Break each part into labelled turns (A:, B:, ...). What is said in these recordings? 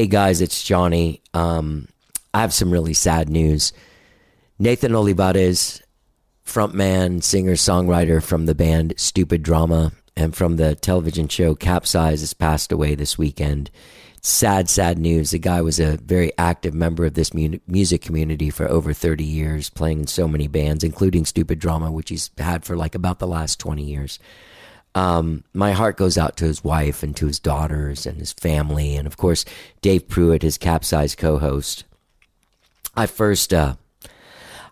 A: Hey guys, it's Johnny. Um, I have some really sad news. Nathan Olivarez, frontman, singer, songwriter from the band Stupid Drama and from the television show Capzeyez, has passed away this weekend. Sad, sad news. The guy was a very active member of this mu- music community for over 30 years, playing in so many bands, including Stupid Drama, which he's had for like about the last 20 years. Um, my heart goes out to his wife and to his daughters and his family, and of course, Dave Prewitt, his Capzeyez co-host. I first, uh,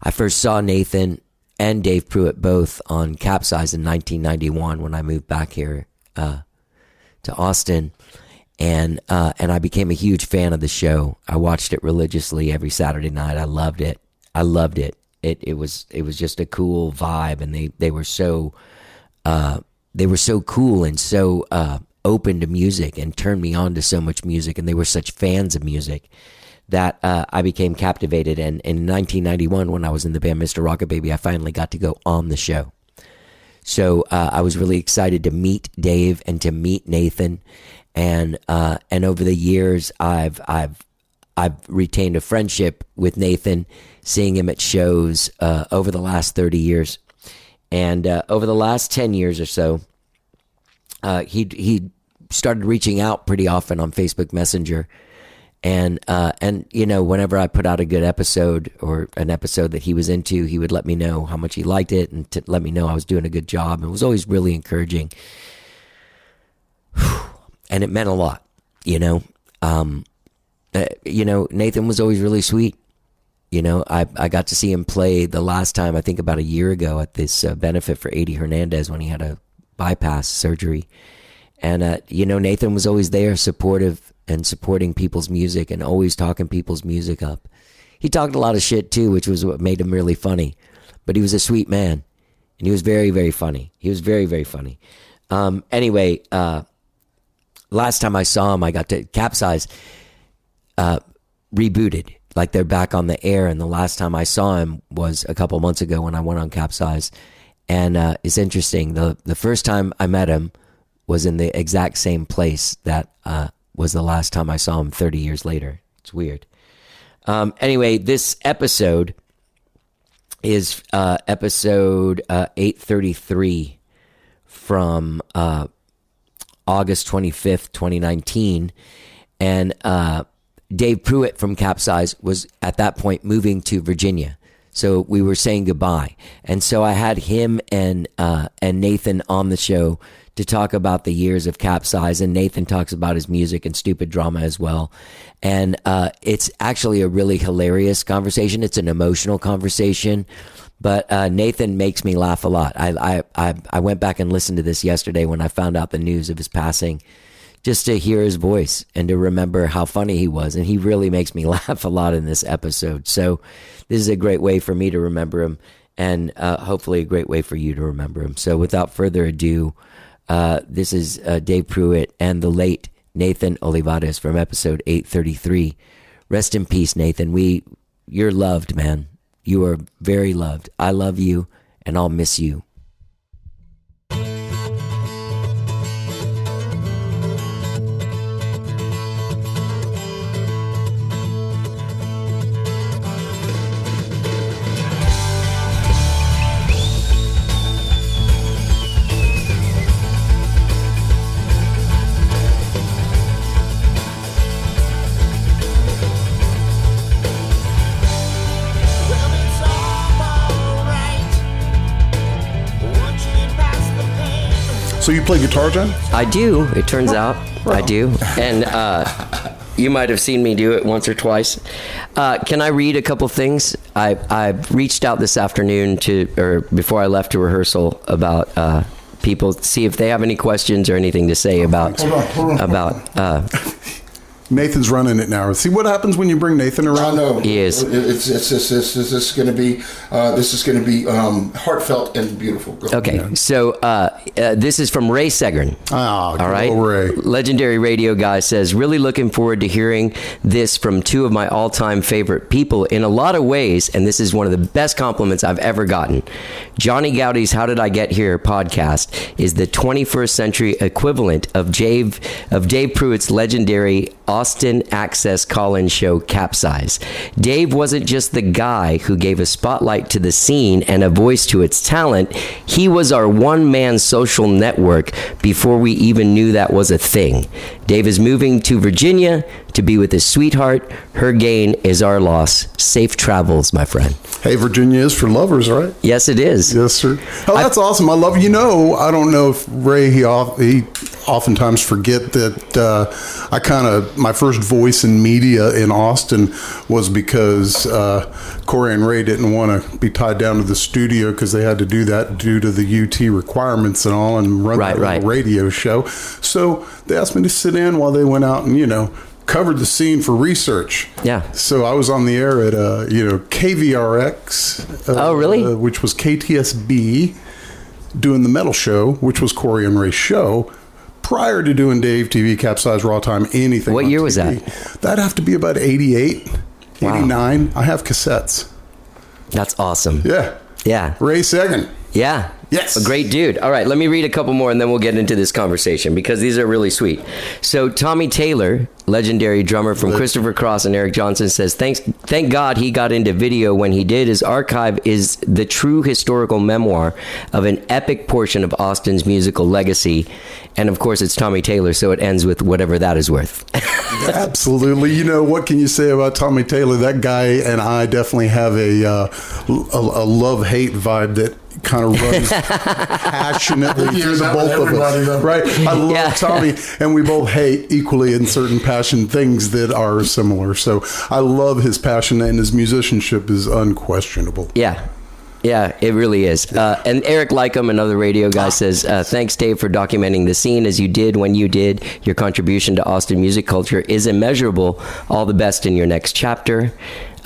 A: I first saw Nathan and Dave Prewitt both on Capzeyez in 1991 when I moved back here uh, to Austin, and uh, and I became a huge fan of the show. I watched it religiously every Saturday night. I loved it. I loved it. It it was it was just a cool vibe, and they they were so uh, they were so cool and so uh, open to music and turned me on to so much music, and they were such fans of music that uh, I became captivated. And in 1991, when I was in the band Mr. Rocket Baby, I finally got to go on the show. So uh, I was really excited to meet Dave and to meet Nathan, and uh, and over the years, I've I've I've retained a friendship with Nathan, seeing him at shows uh, over the last 30 years, and uh, over the last 10 years or so, uh, he he started reaching out pretty often on Facebook Messenger and uh, and you know whenever I put out a good episode or an episode that he was into, he would let me know how much he liked it and let me know I was doing a good job. It was always really encouraging, and it meant a lot. You know, um, uh, you know Nathan was always really sweet. You know, I I got to see him play the last time I think about a year ago at this uh, benefit for Adi Hernandez when he had a bypass surgery, and uh, you know Nathan was always there, supportive and supporting people's music and always talking people's music up. He talked a lot of shit too, which was what made him really funny. But he was a sweet man, and he was very, very funny. He was very, very funny. Um, anyway, uh, last time I saw him, I got to Capzeyez. Uh, rebooted, like they're back on the air. And the last time I saw him was a couple months ago when I went on Capzeyez. And uh, it's interesting. the The first time I met him was in the exact same place that uh, was the last time I saw him 30 years later. It's weird. Um, anyway, this episode is uh, episode uh, 833 from uh, August 25th, 2019. And uh, Dave Prewitt from Capzeyez was at that point moving to Virginia. So we were saying goodbye. And so I had him and uh, and Nathan on the show to talk about the years of Capzeyez, and Nathan talks about his music and stupid drama as well. And uh, it's actually a really hilarious conversation. It's an emotional conversation, but uh, Nathan makes me laugh a lot. I, I I went back and listened to this yesterday when I found out the news of his passing, just to hear his voice and to remember how funny he was. And he really makes me laugh a lot in this episode. So this is a great way for me to remember him, and uh, hopefully a great way for you to remember him. So without further ado. Uh, this is uh, Dave Prewitt and the late Nathan Olivarez from episode 833. Rest in peace, Nathan. We, you're loved, man. You are very loved. I love you, and I'll miss you.
B: So you play guitar, John?
A: I do. It turns out I do, and uh, you might have seen me do it once or twice. Uh, can I read a couple things? I I reached out this afternoon to, or before I left to rehearsal, about uh, people see if they have any questions or anything to say about
B: Hold on, hold on.
A: about. Uh,
B: Nathan's running it now. See what happens when you bring Nathan
C: I
B: around?
C: know.
A: He is.
C: It's it's it's, it's, it's, it's going to be uh, this is going to be um, heartfelt and beautiful. Go.
A: okay, so uh, uh, this is from Ray Segrin.
B: Ah, good
A: All right.
B: old Ray.
A: Legendary radio guy says, really looking forward to hearing this from two of my all time favorite people in a lot of ways. And this is one of the best compliments I've ever gotten. Johnny Goudie's How Did I Get Here podcast is the 21st century equivalent of Dave, of Dave Prewitt's legendary Austin Access call in show Capzeyez. Dave wasn't just the guy who gave a spotlight to the scene and a voice to its talent, he was our one man social network before we even knew that was a thing. Dave is moving to Virginia to be with his sweetheart. Her gain is our loss. Safe travels, my friend.
B: Hey, Virginia is for lovers, right?
A: Yes, it is.
B: Yes, sir. Oh, that's awesome. I love you know. I don't know if Ray he he oftentimes forget that uh, I kind of my first voice in media in Austin was because uh, Corey and Ray didn't want to be tied down to the studio because they had to do that due to the UT requirements and all and run
A: Right,
B: that little
A: right.
B: radio show. So they asked me to sit in while they went out and you know covered the scene for research.
A: Yeah.
B: So I was on the air at uh, you know KVRX. Uh,
A: Oh, really?
B: uh, which was KTSB, doing the metal show, which was Corey and Ray's show. Prior to doing Dave TV, Capzeyez, Raw Time, anything.
A: What year was
B: that? That'd have to be about 88,
A: Wow.
B: 89. I have cassettes.
A: That's awesome.
B: Yeah.
A: Yeah.
B: Ray Sagan.
A: Yeah.
B: Yes.
A: A great dude. All right, let me read a couple more and then we'll get into this conversation because these are really sweet. So Tommy Taylor, legendary drummer from Christopher Cross and Eric Johnson says, Thanks thank God he got into video when he did. His archive is the true historical memoir of an epic portion of Austin's musical legacy. And of course it's Tommy Taylor, so it ends with whatever that is worth.
B: Absolutely. You know, what can you say about Tommy Taylor? That guy and I definitely have a, uh, a, a love hate vibe that kind of runs passionately through
C: hears
B: the both of us.
C: though.
B: Right. I love
A: Yeah.
B: Tommy, and we both hate equally in certain passion things that are similar. So I love his passion, and his musicianship is unquestionable.
A: Yeah. Yeah, it really is. Uh, and Eric Lycum, another radio guy, says, uh, Thanks, Dave, for documenting the scene as you did when you did. Your contribution to Austin music culture is immeasurable. All the best in your next chapter.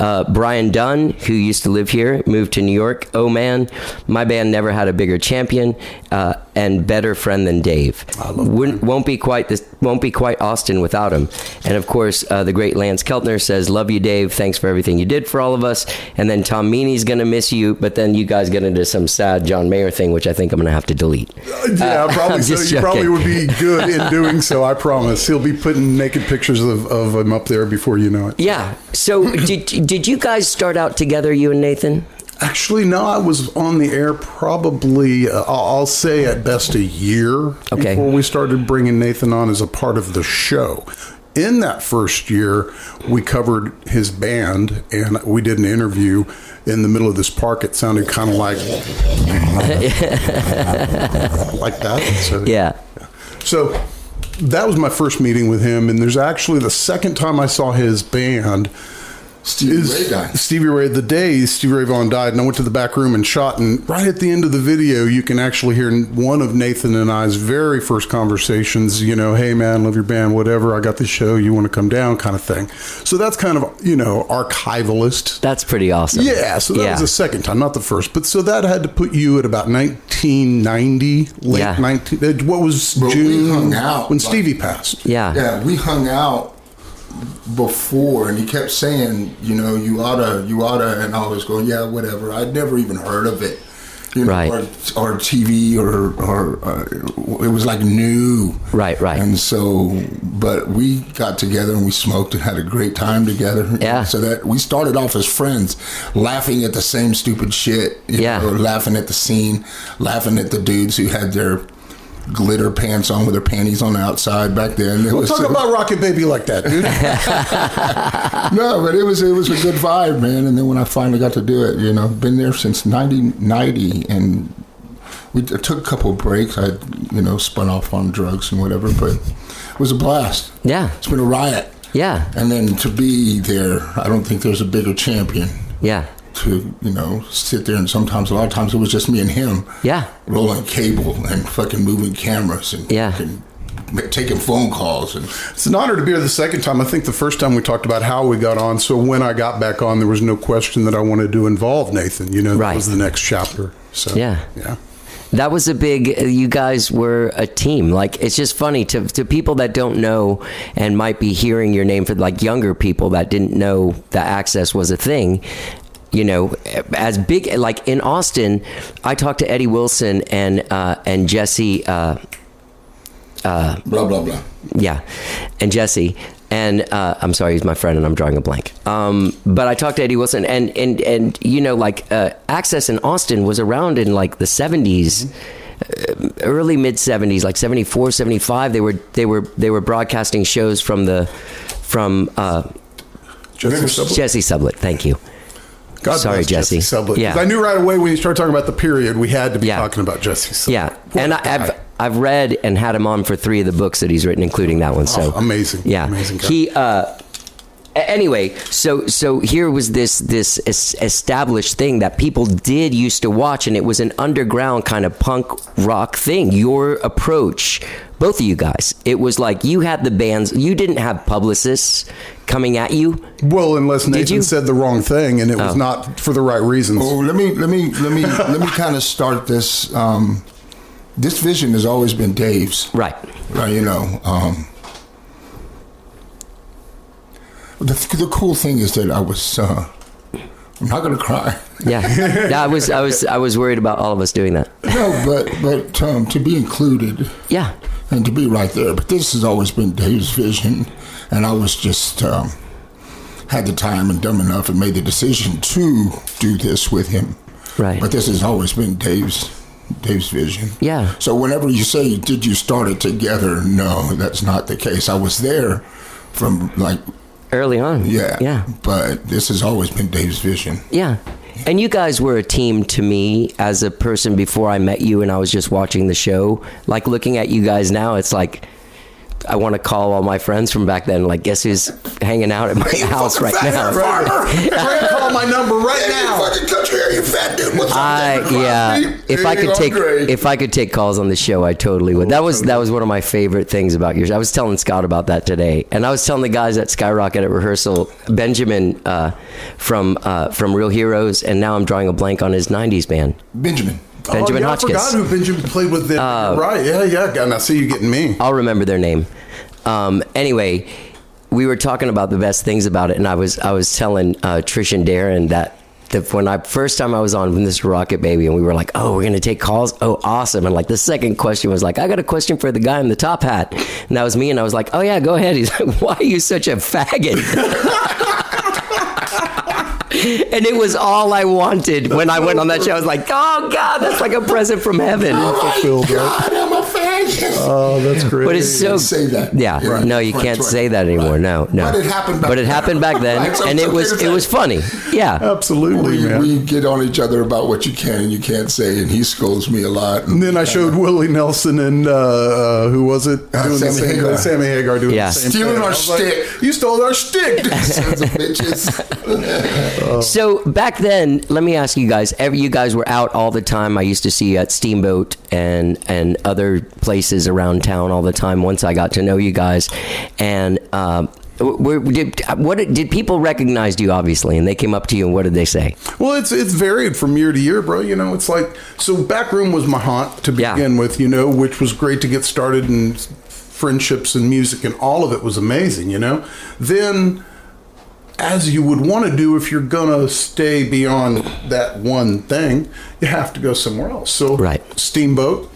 A: Uh, Brian Dunn, who used to live here, moved to New York. Oh man, my band never had a bigger champion uh, and better friend than Dave. Wouldn't, won't be quite this. Won't be quite Austin without him. And of course, uh, the great Lance Keltner says, "Love you, Dave. Thanks for everything you did for all of us." And then Tom Meany's gonna miss you, but then you guys get into some sad John Mayer thing, which I think I'm gonna have to delete.
B: Yeah,
A: Uh,
B: probably so. You probably would be good in doing so. I promise. He'll be putting naked pictures of, of him up there before you know it.
A: Yeah. So did did you guys start out together, you and Nathan?
B: Actually, no. I was on the air probably, uh, I'll say at best a year
A: Okay.
B: before we started bringing Nathan on as a part of the show. In that first year, we covered his band and we did an interview in the middle of this park. It sounded kind of like like that. So,
A: Yeah.
B: so that was my first meeting with him, and there's actually the second time I saw his band.
C: Stevie
B: is
C: Ray died.
B: Stevie Ray the day Stevie Ray Vaughan died, and I went to the back room and shot. And right at the end of the video, you can actually hear one of Nathan and I's very first conversations. You know, hey man, love your band, whatever. I got the show. You want to come down, kind of thing. So that's kind of you know archivalist.
A: That's pretty awesome.
B: Yeah, so that
A: Yeah.
B: was the second time, not the first. But so that had to put you at about 1990, late
A: Yeah.
B: 19. uh, What was
C: But we
B: June
C: hung out,
B: when
C: like-
B: Stevie passed?
A: Yeah.
C: Yeah, we hung out before, and he kept saying, you know, you oughta, you oughta, and I was going, yeah, whatever. I'd never even heard of it, you know,
A: Right.
C: or, or TV, or or uh, it was like new,
A: Right, right.
C: And so, but we got together and we smoked and had a great time together.
A: Yeah.
C: So that we started off as friends, laughing at the same stupid shit. you
A: Yeah.
C: know, laughing at the scene, laughing at the dudes who had their glitter pants on with her panties on the outside back then. It
B: We'll
C: was
B: talk about Rocket Baby like that, dude.
C: no, but it was it was a good vibe, man. And then when I finally got to do it, you know, been there since 1990, and we took a couple of breaks. I, you know, spun off on drugs and whatever, but it was a blast.
A: Yeah.
C: It's been a riot.
A: Yeah.
C: And then to be there, I don't think there's a bigger champion
A: Yeah.
C: To, you know, sit there and sometimes, a lot of times it was just me and him.
A: Yeah.
C: Rolling cable and fucking moving cameras and
A: Yeah.
C: fucking taking phone calls and
B: It's an honor to be here the second time. I think the first time we talked about how we got on. So when I got back on, there was no question that I wanted to involve Nathan. You know, that
A: Right.
B: was the next chapter. So
A: Yeah.
B: yeah.
A: That was a big. Uh, you guys were a team. Like it's just funny to to people that don't know and might be hearing your name for like younger people that didn't know that access was a thing. You know, as big like in Austin, I talked to Eddie Wilson and uh, and Jesse. Uh,
C: blah blah blah.
A: yeah, and Jesse. and uh, I'm sorry, he's my friend, and I'm drawing a blank. Um, but I talked to Eddie Wilson, and and and you know, like uh, Access in Austin was around in like the 70s. uh, Early mid '70s, like 74, 75, they were they were they were broadcasting shows from the from uh,
B: Jesse Sublett.
A: Jesse Sublett. Thank you.
B: God
A: Sorry,
B: bless
A: Jesse.
B: Sublett.
A: Yeah.
B: I knew right away when you started talking about the period, we had to be
A: Yeah.
B: talking about Jesse Sublett.
A: Yeah,
B: What
A: and
B: guy.
A: I've I've read and had him on for three of the books that he's written, including that one. So
B: Oh, amazing.
A: Yeah,
B: Amazing guy.
A: He. Uh, Anyway, so so here was this this established thing that people did used to watch, and it was an underground kind of punk rock thing. Your approach, both of you guys, it was like you had the bands. You didn't have publicists coming at you.
B: Well, unless Nathan
A: you?
B: said the wrong thing and it was
A: Oh.
B: not for the right reasons.
C: Oh, let me let me let me let me kind of start this. Um, this vision has always been Dave's.
A: Right.
C: Uh, you know, um, the, the cool thing is that I was. Uh, I'm not going to cry.
A: Yeah. yeah. I was I was I was worried about all of us doing that.
C: No, but but um, to be included
A: Yeah.
C: and to be right there. But this has always been Dave's vision, and I was just um, had the time and dumb enough and made the decision to do this with him.
A: Right.
C: But this has always been Dave's Dave's vision.
A: Yeah.
C: So whenever you say, "Did you start it together?" No, that's not the case. I was there from like
A: Early on.
C: yeah,
A: Yeah.
C: But this has always been Dave's vision.
A: Yeah. And you guys were a team to me as a person before I met you and I was just watching the show. Like looking at you guys now, it's like I want to call all my friends from back then. Like, guess who's hanging out at my house right now?
B: Try to call my number right now.
C: fucking country, are you fat dude? What's
A: I
C: David
A: yeah.
C: Crosby?
A: If I could take
C: Andre.
A: if I could take calls on the show, I totally would. That was that was one of my favorite things about yours. I was telling Scott about that today, and I was telling the guys at Skyrocket at rehearsal, Benjamin uh, from uh, from Real Heroes, and now I'm drawing a blank on his '90s band,
C: Benjamin.
A: Benjamin
B: oh, yeah,
A: Hotchkiss. Uh,
B: I forgot who Benjamin played with. Then. right? Yeah, yeah. And I see you getting me.
A: I'll remember their name. Um, anyway, we were talking about the best things about it, and I was I was telling uh, Trish and Darren that. The, when I first time I was on when this Rocket Baby and we were like, oh, we're gonna take calls. Oh, awesome! And like the second question was like, I got a question for the guy in the top hat, and that was me. And I was like, oh yeah, go ahead. He's like, why are you such a faggot? and it was all I wanted when I went on that show. I was like, oh god, that's like a present from heaven.
B: Fulfilled, right?
C: God, I'm a faggot.
B: Oh, that's great.
A: But it's so
C: say that.
A: Yeah,
C: Right.
A: no, you
C: Right,
A: can't
C: right.
A: say that anymore. No, no.
C: But it happened back
A: But it
C: then.
A: happened back then,
C: Right, so
A: and it
C: okay
A: was it was funny. Yeah,
B: Absolutely,
C: we,
B: man.
C: we get on each other about what you can and you can't say, and he scolds me a lot.
B: and then I showed Willie Nelson and uh, uh, who was it?
C: Uh,
B: doing the same
C: Hagar.
B: thing. Sammy Hagar doing
A: Yeah.
B: the same
C: Stealing
B: thing.
C: our
B: I was like,
C: stick.
B: you stole our stick.
C: Sons of bitches.
A: So back then, let me ask you guys. Every you guys were out all the time. I used to see you at Steamboat and and other places around town all the time. Once I got to know you guys, and um, were, did what did people recognize you obviously, and they came up to you and what did they say?
B: Well, it's it's varied from year to year, bro. You know, it's like so. Backroom was my haunt to
A: Yeah.
B: begin with, you know, which was great to get started and friendships and music and all of it was amazing. You know, then as you would want to do if you're gonna stay beyond that one thing, you have to go somewhere else. So,
A: Right.
B: Steamboat,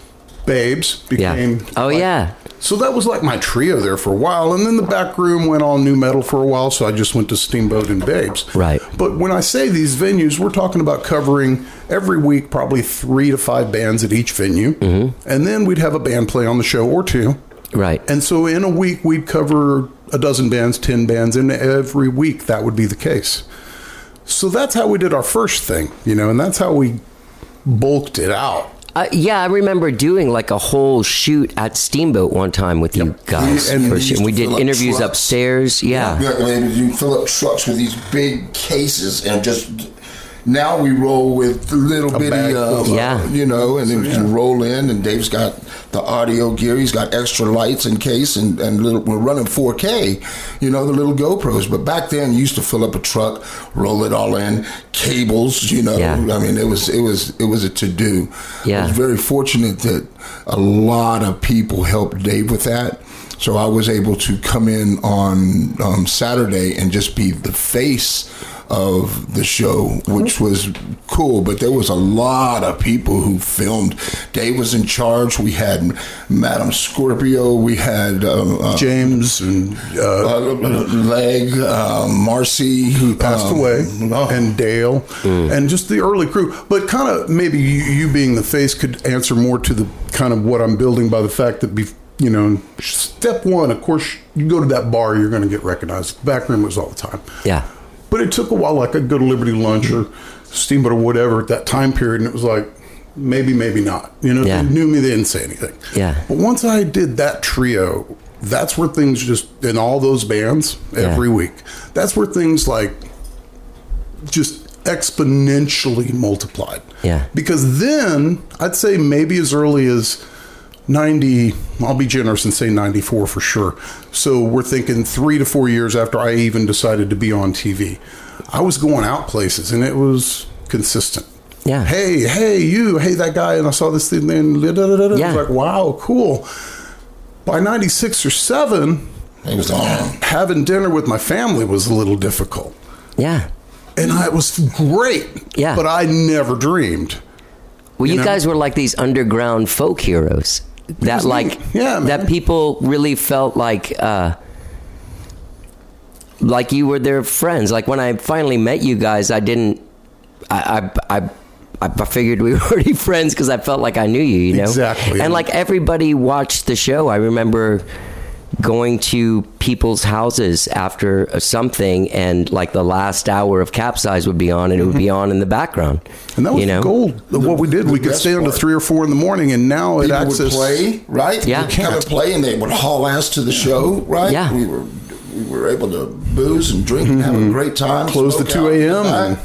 B: Babes
A: Yeah.
B: became.
A: Oh
B: like-
A: yeah.
B: So that was like my trio there for a while, and then the back room went all new metal for a while. So I just went to Steamboat and Babes.
A: Right.
B: But when I say these venues, we're talking about covering every week probably three to five bands at each venue, mm-hmm. and then we'd have a band play on the show or two.
A: Right.
B: And so in a week we'd cover a dozen bands, ten bands, and every week that would be the case. So that's how we did our first thing, you know, and that's how we bulked it out.
A: Uh, yeah, I remember doing like a whole shoot at Steamboat one time with you guys.
B: And
C: we
A: For sure. we did
C: up
A: interviews
C: trucks.
A: upstairs. Yeah.
C: Yeah, you fill up trucks with these big cases and just. Now we roll with little bitty,
B: bag
C: uh.
A: Yeah.
C: you know, and then you can roll in. And Dave's got the audio gear. He's got extra lights in case, and and little, we're running 4K. You know, the little GoPros. But back then, you used to fill up a truck, roll it all in, cables. You know,
A: Yeah.
C: I mean, it was it was it was a to do.
A: Yeah.
C: I was very fortunate that a lot of people helped Dave with that. So I was able to come in on um, Saturday and just be the face of the show, which was cool. But there was a lot of people who filmed. Dave was in charge. We had Madam Scorpio. We had um, uh,
B: James and uh,
C: uh, Leg, uh, Marcy,
B: who passed
C: um,
B: away,
C: oh.
B: and Dale, and just the early crew. But kind of maybe you, you being the face could answer more to the kind of what I'm building by the fact that, be, you know, step one, of course, you go to that bar, you're going to get recognized. Backroom was all the time.
A: Yeah.
B: But it took a while. Like I'd go to Liberty Lunch or Steamboat or whatever at that time period, and it was like maybe, maybe not. You know,
A: Yeah.
B: they knew me, they didn't say anything.
A: Yeah.
B: But once I did that trio, that's where things just in all those bands every
A: Yeah.
B: week. That's where things like just exponentially multiplied.
A: Yeah.
B: Because then I'd say maybe as early as 90, I'll be generous and say 94 for sure. So we're thinking three to four years after I even decided to be on TV. I was going out places and it was consistent.
A: Yeah.
B: Hey, hey, you, hey, that guy, and I saw this thing, and da, da, da, da.
A: Yeah.
B: I was like, wow, cool. By 96 or 7,
C: It was on.
B: having dinner with my family was a little difficult.
A: Yeah.
B: And I, it was great.
A: Yeah.
B: But I never dreamed.
A: Well, you,
B: know?
A: guys were like these underground folk heroes that, like.
B: Yeah,
A: that people really felt like, uh, like you were their friends. Like when I finally met you guys, I didn't, I, I, I, I figured we were already friends because I felt like I knew you, you know?
B: Exactly.
A: And like everybody watched the show. I remember going to people's houses after something and like the last hour of Capzeyez would be on and it would be on in the background.
B: And that was
A: you know?
B: gold. What we did,
C: the
B: we could
C: best
B: stay until three or four in the morning, and now it
C: People
B: access.
C: would play, right?
A: Yeah.
C: They'd come and play, and they would haul ass to the show, right?
A: Yeah.
C: We were we were able to booze and drink and have a great time.
B: Mm-hmm. Close the 2 a.m.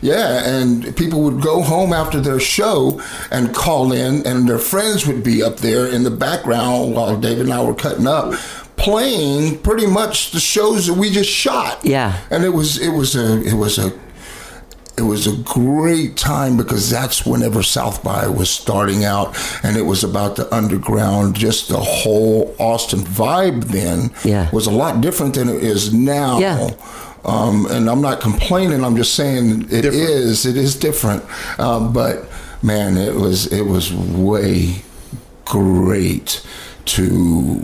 C: Yeah, and people would go home after their show and call in, and their friends would be up there in the background while David and I were cutting up, playing pretty much the shows that we just shot.
A: Yeah.
C: and it was it was a it was a it was a great time because that's whenever South by was starting out, and it was about the underground. Just the whole Austin vibe then
A: Yeah.
C: was a lot different than it is now.
A: Yeah.
C: Um, and I'm not complaining. I'm just saying it is.
B: Different.
C: It is different. Um, but man, it was it was way great to.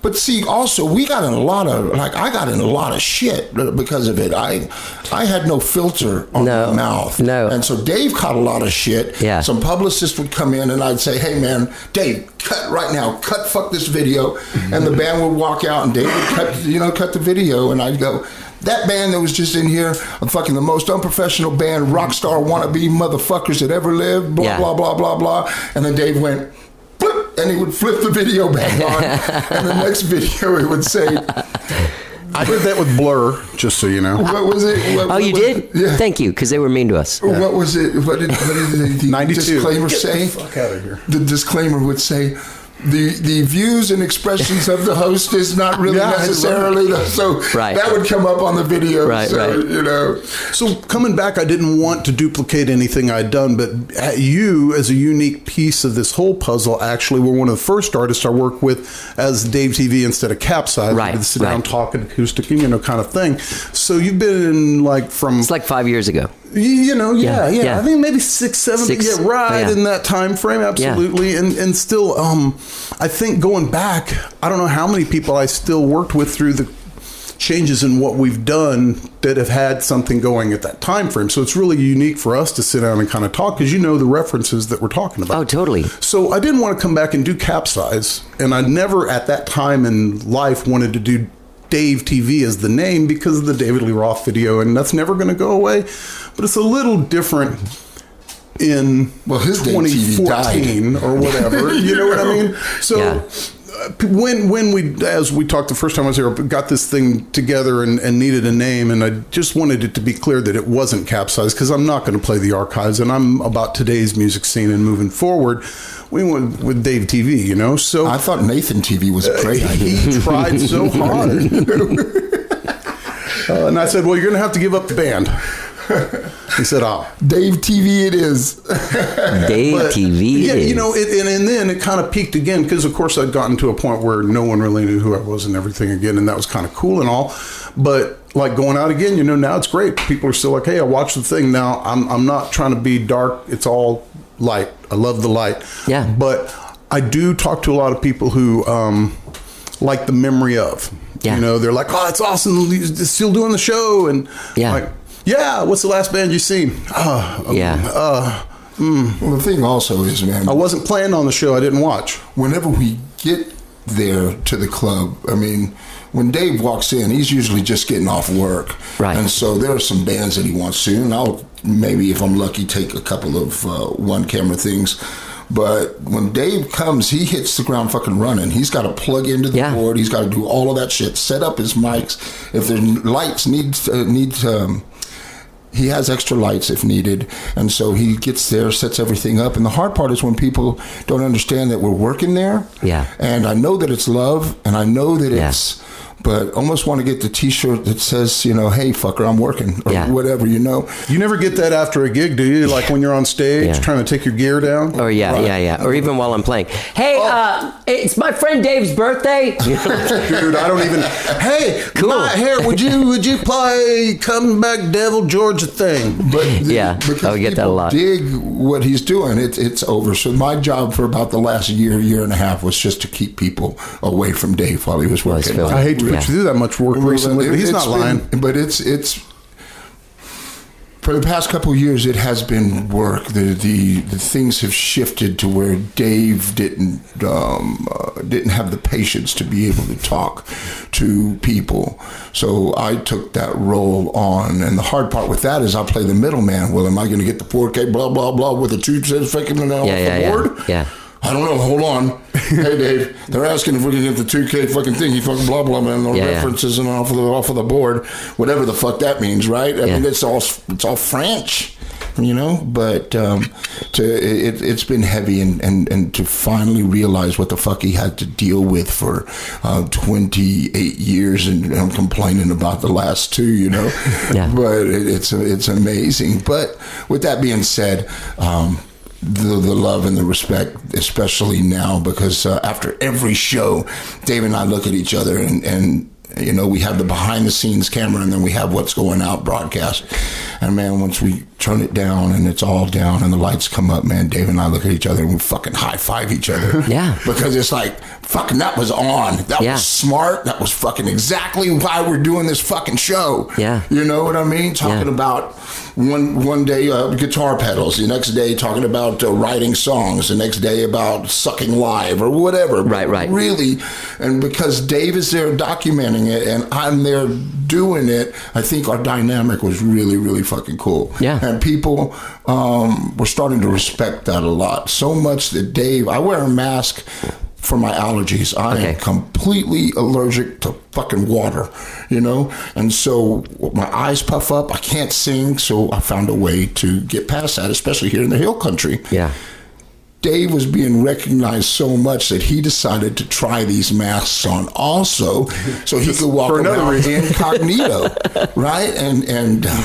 C: But see, also we got in a lot of like I got in a lot of shit because of it. I I had no filter on
A: No,
C: my mouth.
A: no.
C: And so Dave caught a lot of shit.
A: Yeah.
C: Some publicist would come in and I'd say, "Hey man, Dave, cut right now. Cut fuck this video." And the band would walk out and Dave would cut you know cut the video and I'd go. That band that was just in here, fucking the most unprofessional band, rock star wannabe motherfuckers that ever lived, blah,
A: Yeah.
C: blah, blah, blah, blah. And then Dave went, flip, and he would flip the video back on. and the next video, he would say,
B: I did that with Blur, just so you know.
C: what was it? What,
A: Oh,
C: what
A: you
C: was
A: did?
C: it? Yeah.
A: Thank you, because they were mean to us.
C: What was it? What did, what did the, the disclaimer
B: Get
C: say?
B: the fuck outta here.
C: The disclaimer would say, the, the views and expressions of the host is not really
B: Yeah,
C: necessarily the, so
A: Right.
C: that would come up on the video
A: Right,
C: so,
A: right.
C: you know
B: So coming back, I didn't want to duplicate anything I'd done, but you, as a unique piece of this whole puzzle, actually were one of the first artists I worked with as Dave TV instead of Capzeyez.
A: Right,
B: We did sit down,
A: right.
B: talking, acoustic, you know, kind of thing. So you've been in like from
A: It's like five years ago.
B: You know, yeah,
A: Yeah,
B: yeah.
A: yeah.
B: I think maybe six, seven,
A: Six,
B: yeah, right
A: yeah.
B: in that time frame, absolutely. And and still, um, I think going back, I don't know how many people I still worked with through the changes in what we've done that have had something going at that time frame. So it's really unique for us to sit down and kind of talk because you know the references that we're talking about.
A: Oh, totally.
B: So I didn't want to come back and do Capzeyez, and I never at that time in life wanted to do Dave TV as the name because of the David Lee Roth video, and that's never going to go away. But it's a little different in
C: Well, his Dave TV
B: 2014 or whatever. you know what I mean? So.
A: Yeah.
B: uh, When when we as we talked the first time I was here, got this thing together and, and needed a name, and I just wanted it to be clear that it wasn't capsized because I'm not going to play the archives, and I'm about today's music scene and moving forward. We went with Dave TV, you know. So
C: I thought Nathan TV was a great idea
B: he tried so hard. Uh, and I said, Well, you're going to have to give up the band. He said, "Oh."
C: Dave TV it is.
A: Dave
B: But,
A: TV.
B: Yeah,
A: is.
B: you know, it, and, and then it kind of peaked again because, of course, I'd gotten to a point where no one really knew who I was and everything again, and that was kind of cool and all. But like going out again, you know, now it's great. People are still like, "Hey, I watched the thing." Now I'm I'm not trying to be dark. It's all light. I love the light.
A: Yeah.
B: But I do talk to a lot of people who um, like the memory of.
A: Yeah.
B: You know, they're like, "Oh, it's awesome! You're still doing the show," and
A: Yeah.
B: like, "Yeah, what's the last band you seen?" Uh,
A: Yeah.
B: Uh,
C: well, the thing also is, man,
B: I wasn't playing on the show. I didn't watch.
C: whenever we get there to the club, I mean, when Dave walks in, he's usually just getting off work.
A: Right.
C: And so there are some bands that he wants to, and I'll maybe, if I'm lucky, take a couple of uh, one camera things. But when Dave comes, he hits the ground fucking running. He's got to plug into the
A: Yeah.
C: board. He's got to do all of that shit. Set up his mics. If there's lights need uh, need um, he has extra lights if needed and so he gets there sets everything up and the hard part is when people don't understand that we're working there
A: Yeah.
C: and i know that it's love and i know that
A: Yeah.
C: it's but almost want to get the t-shirt that says you know hey fucker i'm working or
A: Yeah.
C: whatever you know
B: You never get that after a gig, do you? Like when you're on stage
A: Yeah.
B: trying to take your gear down.
A: Or yeah, yeah, yeah. Or even while I'm playing. Hey,
B: Oh.
A: uh, it's my friend Dave's birthday.
B: Dude, I don't even. Hey,
A: Cool.
B: my hair. Would you would you play "Come Back, Devil Georgia" thing?
C: but the-
A: Yeah,
C: because
A: I would get that a lot.
C: dig what he's doing it's it's over so my job for about the last year year and a half was just to keep people away from dave while he was working
A: Phil.
B: I hate put
A: Yeah.
B: you through that much work recently, but he's not
C: been-
B: lying.
C: but it's it's for the past couple of years, it has been work. The the, the things have shifted to where Dave didn't um, uh, didn't have the patience to be able to talk to people. So I took that role on, and the hard part with that is I play the middleman. Well, am I going to get the 4K blah blah blah with the two cents fucking off
A: Yeah, yeah,
C: the
A: yeah. Yeah.
C: I don't know. Hold on. hey, Dave. They're asking if we can get the 2K fucking thing. You fucking blah blah man. No
A: Yeah, yeah.
C: references and off of the off of the board, whatever the fuck that means, right? I mean, it's all it's all French, you know. But um, to it, it's been heavy, and, and and to finally realize what the fuck he had to deal with for uh, 28 years, and I'm complaining about the last two, you know.
A: Yeah.
C: But it, it's it's amazing. But with that being said. Um, the the love and the respect, especially now, because uh, after every show, Dave and I look at each other and and you know we have the behind the scenes camera and then we have what's going out broadcast. And man, once we turn it down and it's all down and the lights come up, man, Dave and I look at each other and we fucking high five each other.
A: Yeah.
C: because it's like fucking that was on. That
A: Yeah.
C: was smart. That was fucking exactly why we're doing this fucking show.
A: Yeah.
C: You know what I mean? Talking
A: Yeah.
C: about one one day uh, guitar pedals, the next day talking about uh, writing songs, the next day about sucking live or whatever.
A: Right, right.
C: Really, and because Dave is there documenting it and I'm there doing it, I think our dynamic was really, really fucking cool.
A: Yeah.
C: And people um, were starting to respect that a lot. So much that Dave, I wear a mask for my allergies. I
A: Okay.
C: am completely allergic to fucking water, you know? And so my eyes puff up. I can't sing. So I found a way to get past that, especially here in the hill country.
A: Yeah.
C: Dave was being recognized so much that he decided to try these masks on also, so he could walk around
B: reason.
C: incognito, right? And and uh,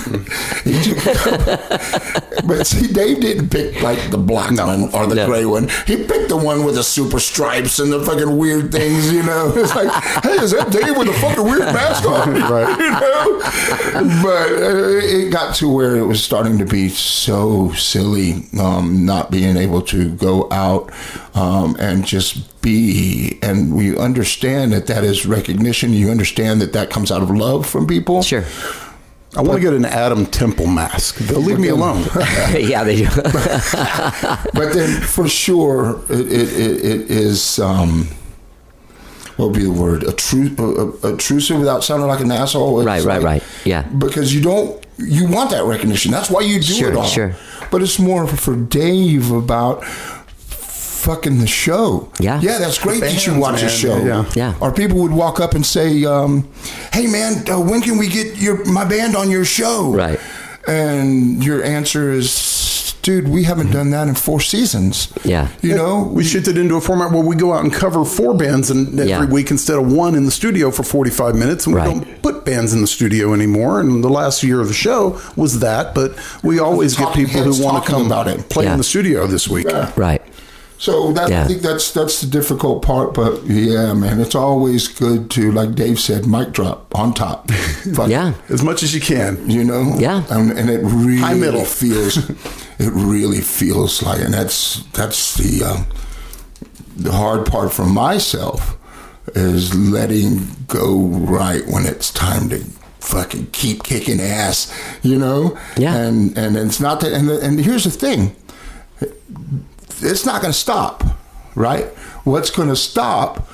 C: he took, but see, Dave didn't pick like the black one or the
A: No.
C: gray one. He picked the one with the super stripes and the fucking weird things. You know, it's like, hey, is that Dave with a fucking weird mask on?
B: Right.
C: You know, but uh, it got to where it was starting to be so silly, um, not being able to go out um, and just be. And we understand that that is recognition. You understand that that comes out of love from people.
A: Sure.
B: I want to get an Adam Temple mask. They'll leave me alone.
A: yeah, they do.
C: But then, for sure, it it, it, it is. Um, what would be the word? Attru- uh, uh, intrusive without sounding like an asshole. It's
A: Right, right,
C: like-
A: right. Yeah.
C: Because you don't, you want that recognition. That's why you do
A: Sure,
C: it all.
A: sure.
C: But it's more for Dave about fucking the show.
A: Yeah.
C: Yeah, that's great that you
B: bands,
C: watch a show.
B: Yeah.
A: Yeah.
C: Or people would walk up and say, um, "Hey, man, uh, when can we get your my band on your show?"
A: Right.
C: And your answer is dude, we haven't done that in four seasons.
A: Yeah.
C: You know,
B: we shifted into a format where we go out and cover four bands and every
A: Yeah.
B: week instead of one in the studio for 45 minutes. And we
A: Right.
B: don't put bands in the studio anymore. And the last year of the show was that. But we always get people who want to come
C: about it.
B: play
A: Yeah.
B: in the studio this week.
A: Right.
C: So that,
A: Yeah.
C: I think that's that's the difficult part, but yeah, man, it's always good to, like Dave said, mic drop on top. Fuck
A: Yeah.
B: As much as you can.
C: you know,
A: Yeah.
C: and, and it really
B: High middle.
C: feels, it really feels like, and that's that's the um, the hard part for myself is letting go right when it's time to fucking keep kicking ass, you know.
A: Yeah.
C: and and it's not that, and the, and here's the thing, it's not going to stop, right? What's going to stop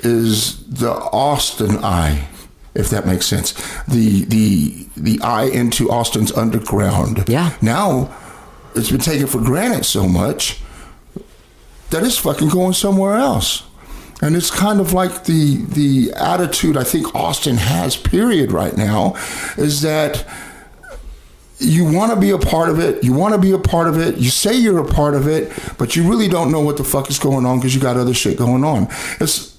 C: is the Austin eye, if that makes sense. The the the eye into Austin's underground.
A: Yeah.
C: Now, it's been taken for granted so much that it's fucking going somewhere else. And it's kind of like the the attitude I think Austin has period right now is that you want to be a part of it. You want to be a part of it. You say you're a part of it, but you really don't know what the fuck is going on because you got other shit going on. It's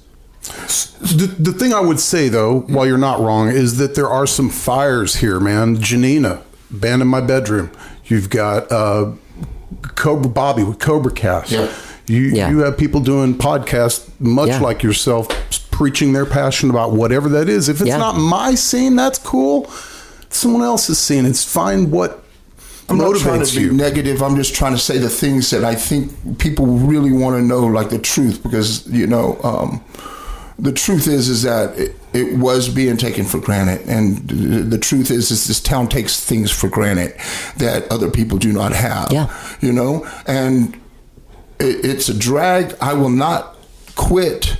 B: The, the thing I would say, though, while you're not wrong, is that there are some fires here, man. Janina, band in my bedroom. You've got uh, Cobra Bobby with Cobra Cast.
C: Yeah.
B: You
A: Yeah.
B: you have people doing podcasts much
A: Yeah.
B: like yourself, preaching their passion about whatever that is. If it's
A: Yeah.
B: not my scene, that's cool. Someone else's scene. It's find what
C: I'm not trying
B: motivates
C: to be
B: you.
C: negative. I'm just trying to say the things that I think people really want to know, like the truth, because you know, um, the truth is is that it, it was being taken for granted, and the, the truth is is this town takes things for granted that other people do not have.
A: Yeah.
C: you know, and it, it's a drag. I will not quit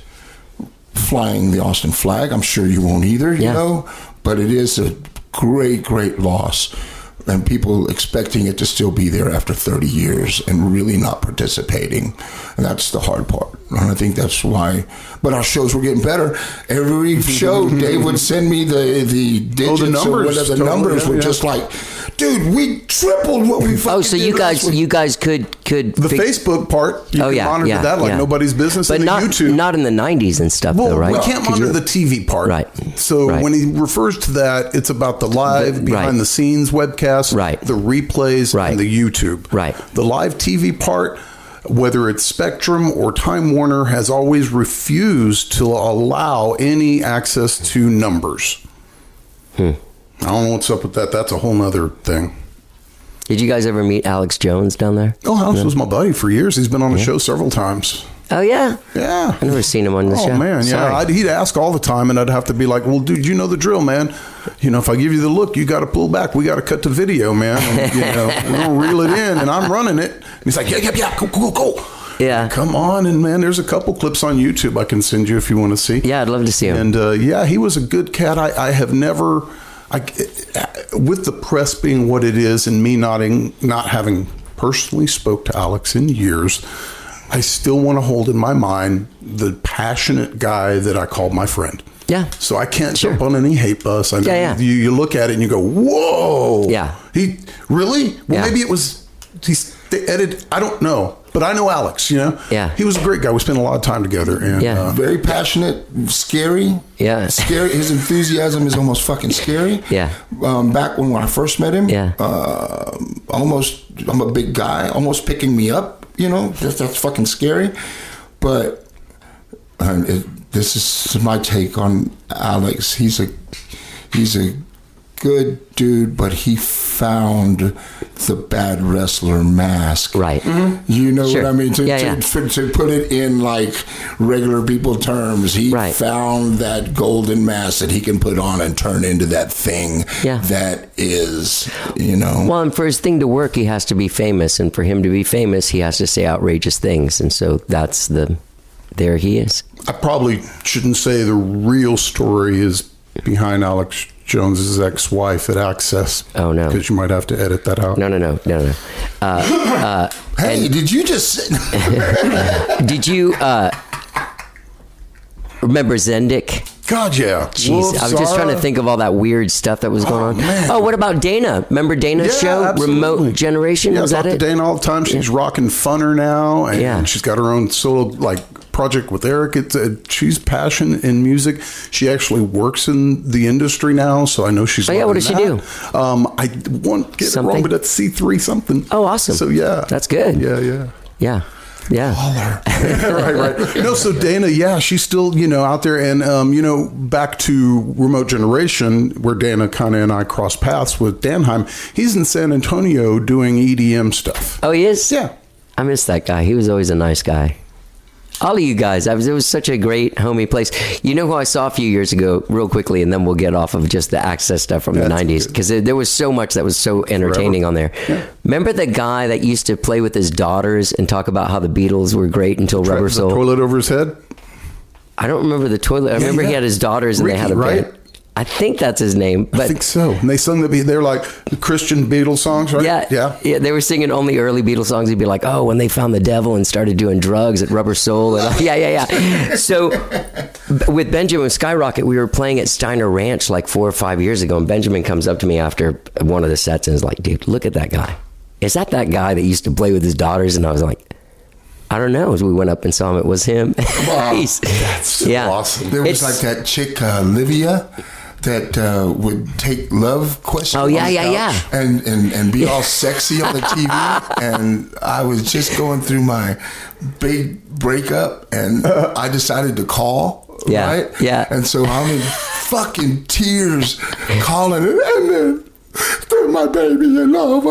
C: flying the Austin flag. I'm sure you won't either, you
A: Yeah.
C: know, but it is a great, great loss. And people expecting it to still be there after 30 years and really not participating. And that's the hard part. And I think that's why. But our shows were getting better. Every show, Dave would send me the, oh, the digits or
B: numbers,
C: whatever. The
B: totally,
C: numbers
B: yeah,
C: were
B: yeah.
C: just like, dude, we tripled what we oh, fucking
A: Oh, so
C: did
A: you guys,
C: week."
A: you guys could could
B: the
A: fig-
B: Facebook part, you
A: oh yeah,
B: monitor
A: yeah,
B: that like
A: yeah.
B: nobody's business.
A: But
B: and the
A: not
B: YouTube.
A: not in the '90s and stuff,
B: Well,
A: though, right?
B: we can't
A: Could
B: monitor the TV part.
A: Right.
B: So
A: Right.
B: when he refers to that, it's about the live,
A: The-
B: behind
A: right.
B: the scenes webcast,
A: Right.
B: the replays,
A: Right.
B: and the YouTube.
A: Right.
B: The live TV part, whether it's Spectrum or Time Warner, has always refused to allow any access to numbers.
A: Hmm.
B: I don't know what's up with that. That's a whole nother thing.
A: Did you guys ever meet Alex Jones down there?
B: Oh, House was my buddy for years. He's been on the show several times.
A: Oh yeah,
B: Yeah.
A: I've never seen him on the
B: Oh
A: show.
B: man, yeah. I'd, he'd ask all the time, and I'd have to be like, "Well, dude, you know the drill, man. You know, if I give you the look, you got to pull back. We got to cut to video, man. And, you know, we're gonna reel it in, and I'm running it." And he's like, "Yeah, yeah, yeah, go, go, go."
A: Yeah.
B: Come on, and man, there's a couple clips on YouTube I can send you if you want to see.
A: Yeah, I'd love to see him.
B: And uh, yeah, he was a good cat. I, I have never, I, with the press being what it is, and me not not having personally spoke to Alex in years, I still want to hold in my mind the passionate guy that I called my friend.
A: Yeah.
B: So I can't
A: Sure.
B: jump on any hate bus. I know
A: Yeah, yeah.
B: You, you look at it and you go, "Whoa!"
A: Yeah.
B: He really? Well,
A: Yeah.
B: maybe it was he's they edited. I don't know, but I know Alex. You know.
A: Yeah.
B: He was a great guy. We spent a lot of time together. And
A: Yeah.
B: uh,
C: Very passionate, scary.
A: Yeah.
C: Scary. His enthusiasm is almost fucking scary.
A: Yeah.
C: Um, back when, when I first met him.
A: Yeah.
C: Uh, almost, I'm a big guy, almost picking me up, you know, that's, that's fucking scary. But um, it, this is my take on Alex. He's a, he's a good dude, but he found the bad wrestler mask.
A: Right. Mm-hmm.
C: You know
A: Sure.
C: what I mean? To,
A: Yeah,
C: to,
A: yeah.
C: to, to put it in like regular people terms, he
A: Right.
C: found that golden mask that he can put on and turn into that thing
A: Yeah.
C: that is, you know.
A: Well, and for his thing to work, he has to be famous, and for him to be famous, he has to say outrageous things, and so that's the. There he is.
B: I probably shouldn't say the real story is behind Alex Jones's ex-wife at Access.
A: Oh, no.
B: because you might have to edit that out.
A: No, no, no, no, no. Uh,
C: hey, did you just?
A: Did you uh, remember Zendik?
B: God, yeah.
A: Jeez,
B: Wolf,
A: I was just trying to think of all that weird stuff that was going on.
B: man.
A: Oh, what about Dana? Remember Dana's
B: Yeah,
A: show,
B: absolutely.
A: Remote Generation?
B: Yeah,
A: was
B: I
A: that
B: talk
A: it?
B: to Dana all the time. She's rocking Funner now, and
A: Yeah.
B: she's got her own solo like project with Eric. It's uh, she's passionate in music. She actually works in the industry now, so I know she's.
A: Oh, yeah, what does she
B: do? Um, I won't get it wrong, but that's C three something.
A: Oh, awesome.
B: So yeah,
A: That's good.
B: Yeah, yeah.
A: Yeah, yeah.
B: right, right. No, so Dana, yeah, she's still, you know, out there. And, um, you know, back to Remote Generation, where Dana kind of and I cross paths with Danheim, he's in San Antonio doing EDM stuff.
A: Oh, he is.
B: Yeah.
A: I miss that guy. He was always a nice guy. All of you guys, I was, it was such a great homey place. You know who I saw a few years ago, real quickly, and then we'll get off of just the access stuff from the '90s because there, was so much that was so entertaining on there. Remember the guy that used to play with his daughters and talk about how the Beatles were great until Rubber Soul?
B: toilet over his head.
A: I don't remember the toilet. I remember he
B: yeah.
A: had his daughters and they had a
B: Ricky,
A: band. I think that's his name,
B: I think so. And they sung the, they're like Christian Beatles songs, right?
A: Yeah,
B: Yeah.
A: yeah. They were singing only early Beatles songs. He'd be like, "Oh, when they found the devil and started doing drugs at Rubber Soul," and yeah, yeah, yeah. So with Benjamin Skyrocket, we were playing at Steiner Ranch like four or five years ago, and Benjamin comes up to me after one of the sets and is like, "Dude, look at that guy. Is that that guy that used to play with his daughters?" And I was like. I don't know. As we went up and saw him, it was him. He's-
B: so awesome.
C: There was
A: It's-
C: like that chick, uh, Livia, that uh, would take love questions.
A: Oh, yeah, yeah, yeah.
C: And, and, and be all sexy on the TV. and I was just going through my big breakup and I decided to call.
A: Yeah,
C: Right?
A: yeah.
C: And so I'm in fucking tears calling it. And then they're my baby in love.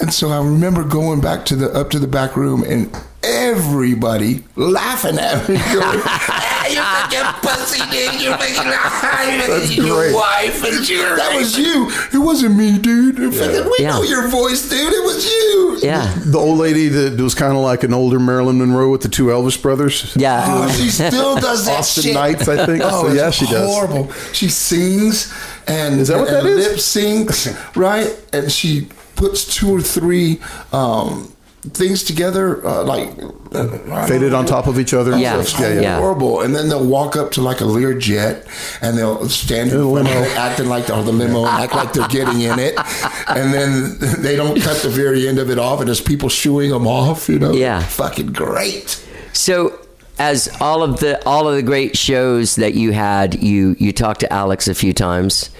C: And so I remember going back to the up to the back room and everybody laughing at me, going, "Ah, "You fucking pussy, dude! You fucking
B: That's
C: your
B: great.
C: wife and your that was you. It wasn't me, dude. Fucking- We
A: Yeah.
C: know your voice, dude. It was you.
A: yeah,
B: The old lady that was kind of like an older Marilyn Monroe with the two Elvis brothers.
A: yeah.
C: Oh, she still does that
B: Austin
C: shit.
B: Knights, I think.
C: Oh,
B: So, yeah, she does.
C: Horrible. She sings and
B: Is that what
C: and
B: that is?
C: Lip syncs, right? And she puts two or three um, things together, uh, like uh,
B: Faded on top of each other. and
A: Yeah,
B: stuff.
A: yeah, yeah.
C: horrible. And then they'll walk up to like a Learjet and they'll stand in
B: In a
C: front of
B: limo.
C: acting like they're the limo, and act like they're getting in it. And then they don't cut the very end of it off, and there's people shooing them off. You know,
A: Yeah.
C: fucking great.
A: So, as all of the all of the great shows that you had, you you talked to Alex a few times.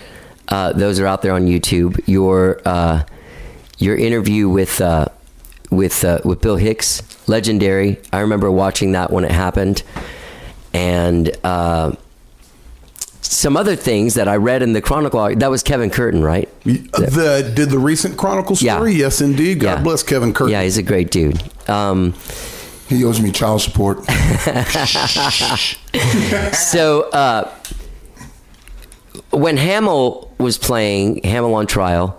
A: Uh, those are out there on YouTube. Your uh, your interview with uh, with uh, with Bill Hicks, legendary. I remember watching that when it happened, and uh, some other things that I read in the Chronicle. That was Kevin Curtin, right?
B: The did the recent Chronicle
A: Yeah.
B: story? Yes, indeed. God
A: Yeah.
B: bless Kevin Curtin.
A: Yeah, he's a great dude. Um,
C: He owes me child support.
A: so uh, when Hamell was playing Hamell on trial,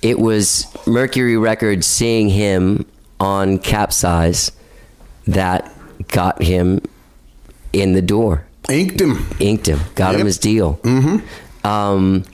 A: it was Mercury Records seeing him on Capzeyez that got him in the door,
B: Inked him.
A: inked him, got him his deal. Mm-hmm. Um,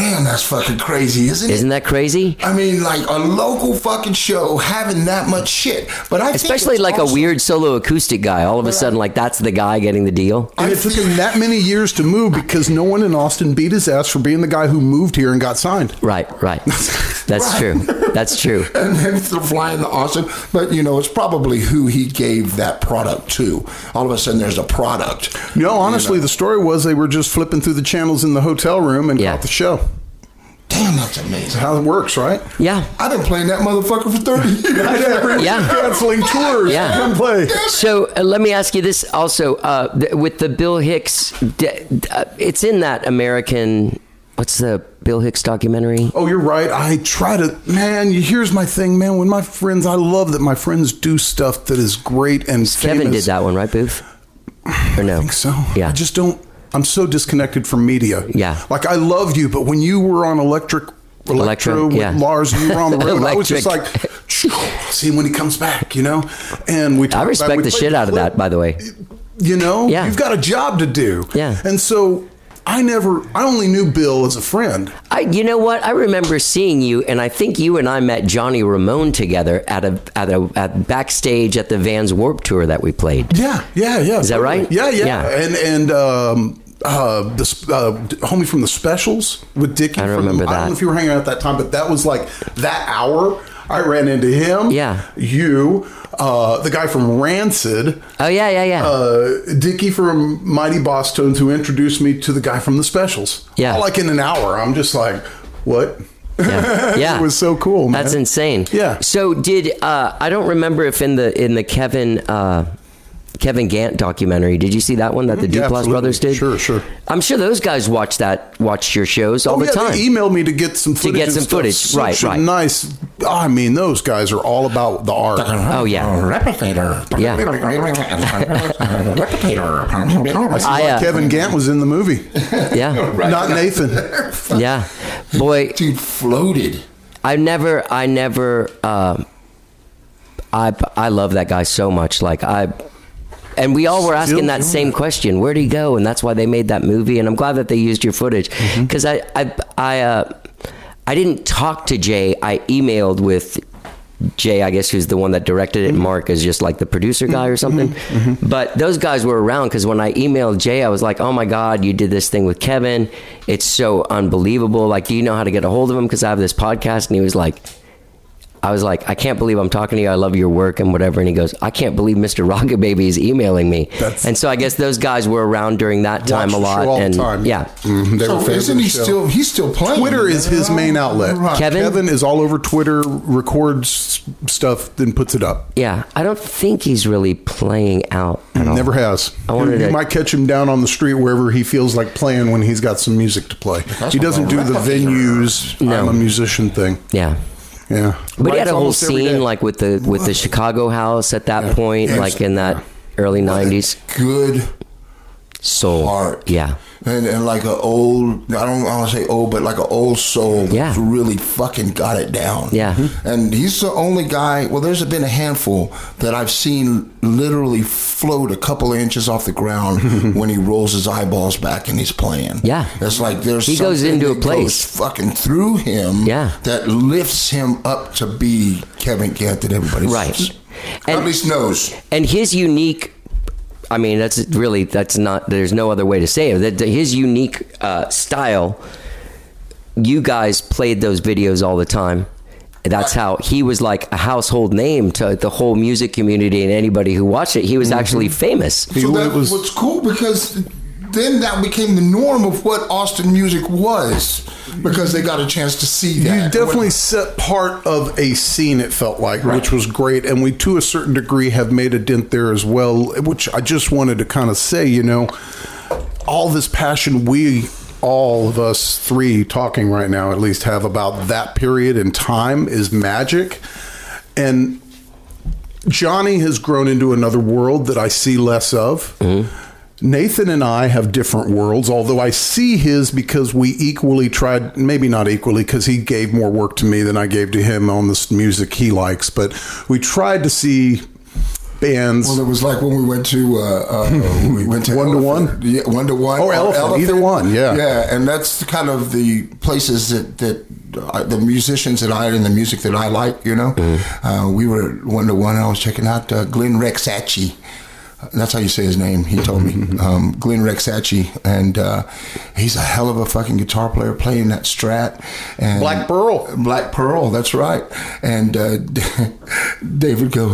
C: Damn, that's fucking crazy, isn't it?
A: isn't that crazy?
C: I mean, like a local fucking show having that much shit. But I
A: Especially
C: it's
A: like
C: also-
A: a weird solo acoustic guy. All of a sudden, like that's the guy getting the deal.
B: And
C: I
B: it took him that many years to move because no one in Austin beat his ass for being the guy who moved here and got signed.
A: Right, right. That's true. That's true.
C: and then they're flying to Austin. But you know, it's probably who he gave that product to. All of a sudden, there's a product.
B: No, honestly, the story was they were just flipping through the channels in the hotel room and
A: Yeah.
B: got the show.
C: Damn, that's amazing.
B: How it works, right?
A: Yeah.
C: I've been playing that motherfucker for 30 years.
A: Yeah.
B: Canceling tours.
A: Yeah.
B: Come play.
A: So uh, let me ask you this also uh, th- with the Bill Hicks, d- uh, it's in that American. What's the Bill Hicks documentary?
B: Oh, you're right. I try to, man. Here's my thing, man. When my friends, I love that my friends do stuff that is great and
A: Kevin
B: famous.
A: did that one, right, Booth? Or no?
B: I think so.
A: Yeah.
B: I just don't. I'm so disconnected from media.
A: Yeah.
B: Like I love you, but when you were on Electric Electro
A: Electro,
B: with
A: yeah.
B: Lars and you were on the road, I was just like,
A: Electric.
B: "Phew, see when he comes back, you know. And we.
A: I
B: talked about-
A: respect
B: we
A: the shit out of that, by the way.
B: You know,
A: Yeah.
B: you've got a job to do.
A: Yeah.
B: And so I never, I only knew Bill as a friend.
A: I, you know what? I remember seeing you, and I think you and I met Johnny Ramone together at a at a at backstage at the Vans Warp Tour that we played.
B: Yeah, yeah, yeah.
A: Is that right?
B: Yeah, yeah.
A: Yeah.
B: And and um, uh, the uh, homie from the specials with Dickie.
A: I
B: from-
A: remember
B: I don't
A: that.
B: know if you were hanging out at that time, but that was like that hour. I ran into him.
A: Yeah.
B: You, uh, the guy from Rancid,
A: Oh yeah, yeah, yeah.
B: uh, Dickie from Mighty Bosstones, who introduced me to the guy from the specials.
A: Yeah.
B: All like in an hour. I'm just like, what?
A: yeah, yeah.
B: it was so cool, man.
A: That's insane.
B: Yeah.
A: So did uh, I don't remember if in the in the Kevin uh, Kevin Gant documentary, did you see that one that the
B: Yeah,
A: Duplass
B: absolutely.
A: brothers did?
B: Sure, sure.
A: I'm sure those guys watch that watch your shows all
B: Oh,
A: the
B: yeah,
A: time.
B: They emailed me to get some footage.
A: get some
B: stuff.
A: footage.
B: Such
A: Right,
B: a
A: right.
B: Nice. I mean, those guys are all about the art.
A: Oh, yeah.
C: Replicator.
A: Yeah.
C: Replicator.
A: I, uh,
B: Kevin Gant was in the movie,
A: yeah,
B: not Nathan.
A: yeah. Boy,
C: Dude floated.
A: I never, I never, um, I, I love that guy so much. Like I, and we all were asking that same question: Where'd he go? And that's why they made that movie. And I'm glad that they used your footage
B: Mm-hmm.
A: because I, I, I, uh, I didn't talk to Jay. I emailed with Jay, I guess, who's the one that directed
B: Mm-hmm.
A: it. Mark is just like the producer guy or something. But those guys were around because when I emailed Jay, I was like, "Oh my God, you did this thing with Kevin! It's so unbelievable! Like, do you know how to get a hold of him? Because I have this podcast." And he was like. I was like, I can't believe I'm talking to you. I love your work and whatever. And he goes, I can't believe Mr. Rocket Baby is emailing me.
B: That's-
A: and so I guess those guys were around during that time a lot.
B: show all the
A: and
B: time.
A: yeah,
B: Mhm, they were
C: So
B: fans
C: isn't he still? He's still playing.
B: Twitter is his main outlet.
C: Right.
A: Kevin?
B: Kevin is all over Twitter, records stuff, then puts it up.
A: yeah. I don't think he's really playing out at all.
B: Never has.
A: I wanted
B: you
A: to-
B: might catch him down on the street wherever he feels like playing when he's got some music to play. he doesn't do the venues.
A: No.
B: I'm a musician thing.
A: Yeah.
B: Yeah,
A: But he had a whole
B: almost every day.
A: scene like with the with the Chicago house at that point,
C: Yeah.
A: like in that early '90s.
C: Good
A: Soul.
C: heart.
A: Yeah.
C: And, and like an old, I don't want to say old, but like an old soul
A: Yeah.
C: who really fucking got it down.
A: Yeah. Mm-hmm.
C: And he's the only guy, well, there's been a handful that I've seen literally float a couple of inches off the ground when he rolls his eyeballs back and he's playing.
A: Yeah.
C: It's like there's
A: He goes into a place.
C: fucking through him
A: Yeah.
C: that lifts him up to be Kevin Gant that everybody
A: Right.
C: at
A: And-
C: least knows.
A: and his unique i mean that's really that's not there's no other way to say it. That his unique uh, style you guys played those videos all the time. That's how he was like a household name to the whole music community and anybody who watched it. He was actually famous.
B: He-
C: So that
B: was-
C: was cool because then that became the norm of what Austin music was because they got a chance to see that.
B: You definitely set part of a scene. It felt like, which was great, and we, to a certain degree, have made a dent there as well. Which I just wanted to kind of say, you know, all this passion we, all of us three talking right now, at least have about that period in time is magic, and Johnny has grown into another world that I see less of. Mm-hmm. Nathan and I have different worlds, although I see his because we equally tried, maybe not equally, because he gave more work to me than I gave to him on this music he likes, but we tried to see bands.
C: Well, it was like when we went to uh, uh, we went to
B: one to one,
C: yeah, one to one,
B: Or Elephant, either one, yeah.
C: yeah, and that's kind of the places that that uh, the musicians that I and the music that I like. You know, uh, we were one to one. I was checking out uh, Glenn Rexacci. That's how you say his name. He told me
B: Mm-hmm.
C: um, Glenn Rexacci, and uh, he's a hell of a fucking guitar player playing that Strat. And
B: Black Pearl.
C: Black Pearl, that's right. And uh, David go,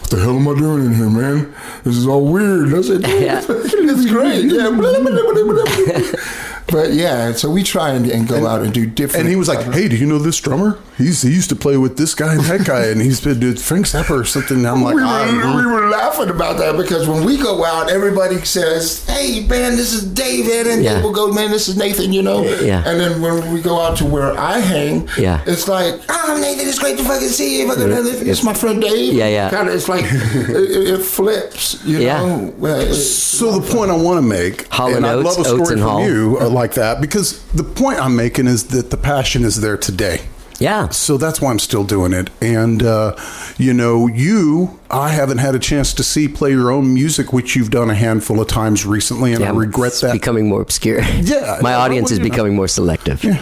C: what the hell am I doing in here, man? This is all weird. And I said,
A: Yeah.
C: it's great. Yeah. but yeah, so we try and, and go out and do different.
B: and he was like, "Hey, do you know this drummer? He's he used to play with this guy and that guy, and he's been with Frank Zappa or something." And I'm like,
C: we,
B: "Ah,
C: were, we were laughing about that because when we go out, everybody says, "Hey, man, this is David," and
A: Yeah.
C: people go, "Man, this is Nathan," you know.
A: Yeah.
C: And then when we go out to where I hang,
A: Yeah.
C: it's like, "Oh, Nathan, it's great to fucking see you. Fucking, it's my friend Dave."
A: Yeah, yeah.
C: Kind of, it's like it, it flips, you
A: Yeah.
C: know. Well,
B: So the point I want to make,
A: Hall
B: and
A: and
B: I'd love a story from
A: Hall.
B: you uh, like that, because the point I'm making is that the passion is there today.
A: Yeah.
B: So that's why I'm still doing it. And, uh, you know, you, I haven't had a chance to see play your own music, which you've done a handful of times recently, and I regret
A: it's
B: that.
A: becoming more obscure.
B: Yeah,
A: my audience
B: well,
A: is
B: you know.
A: becoming more selective. Yeah.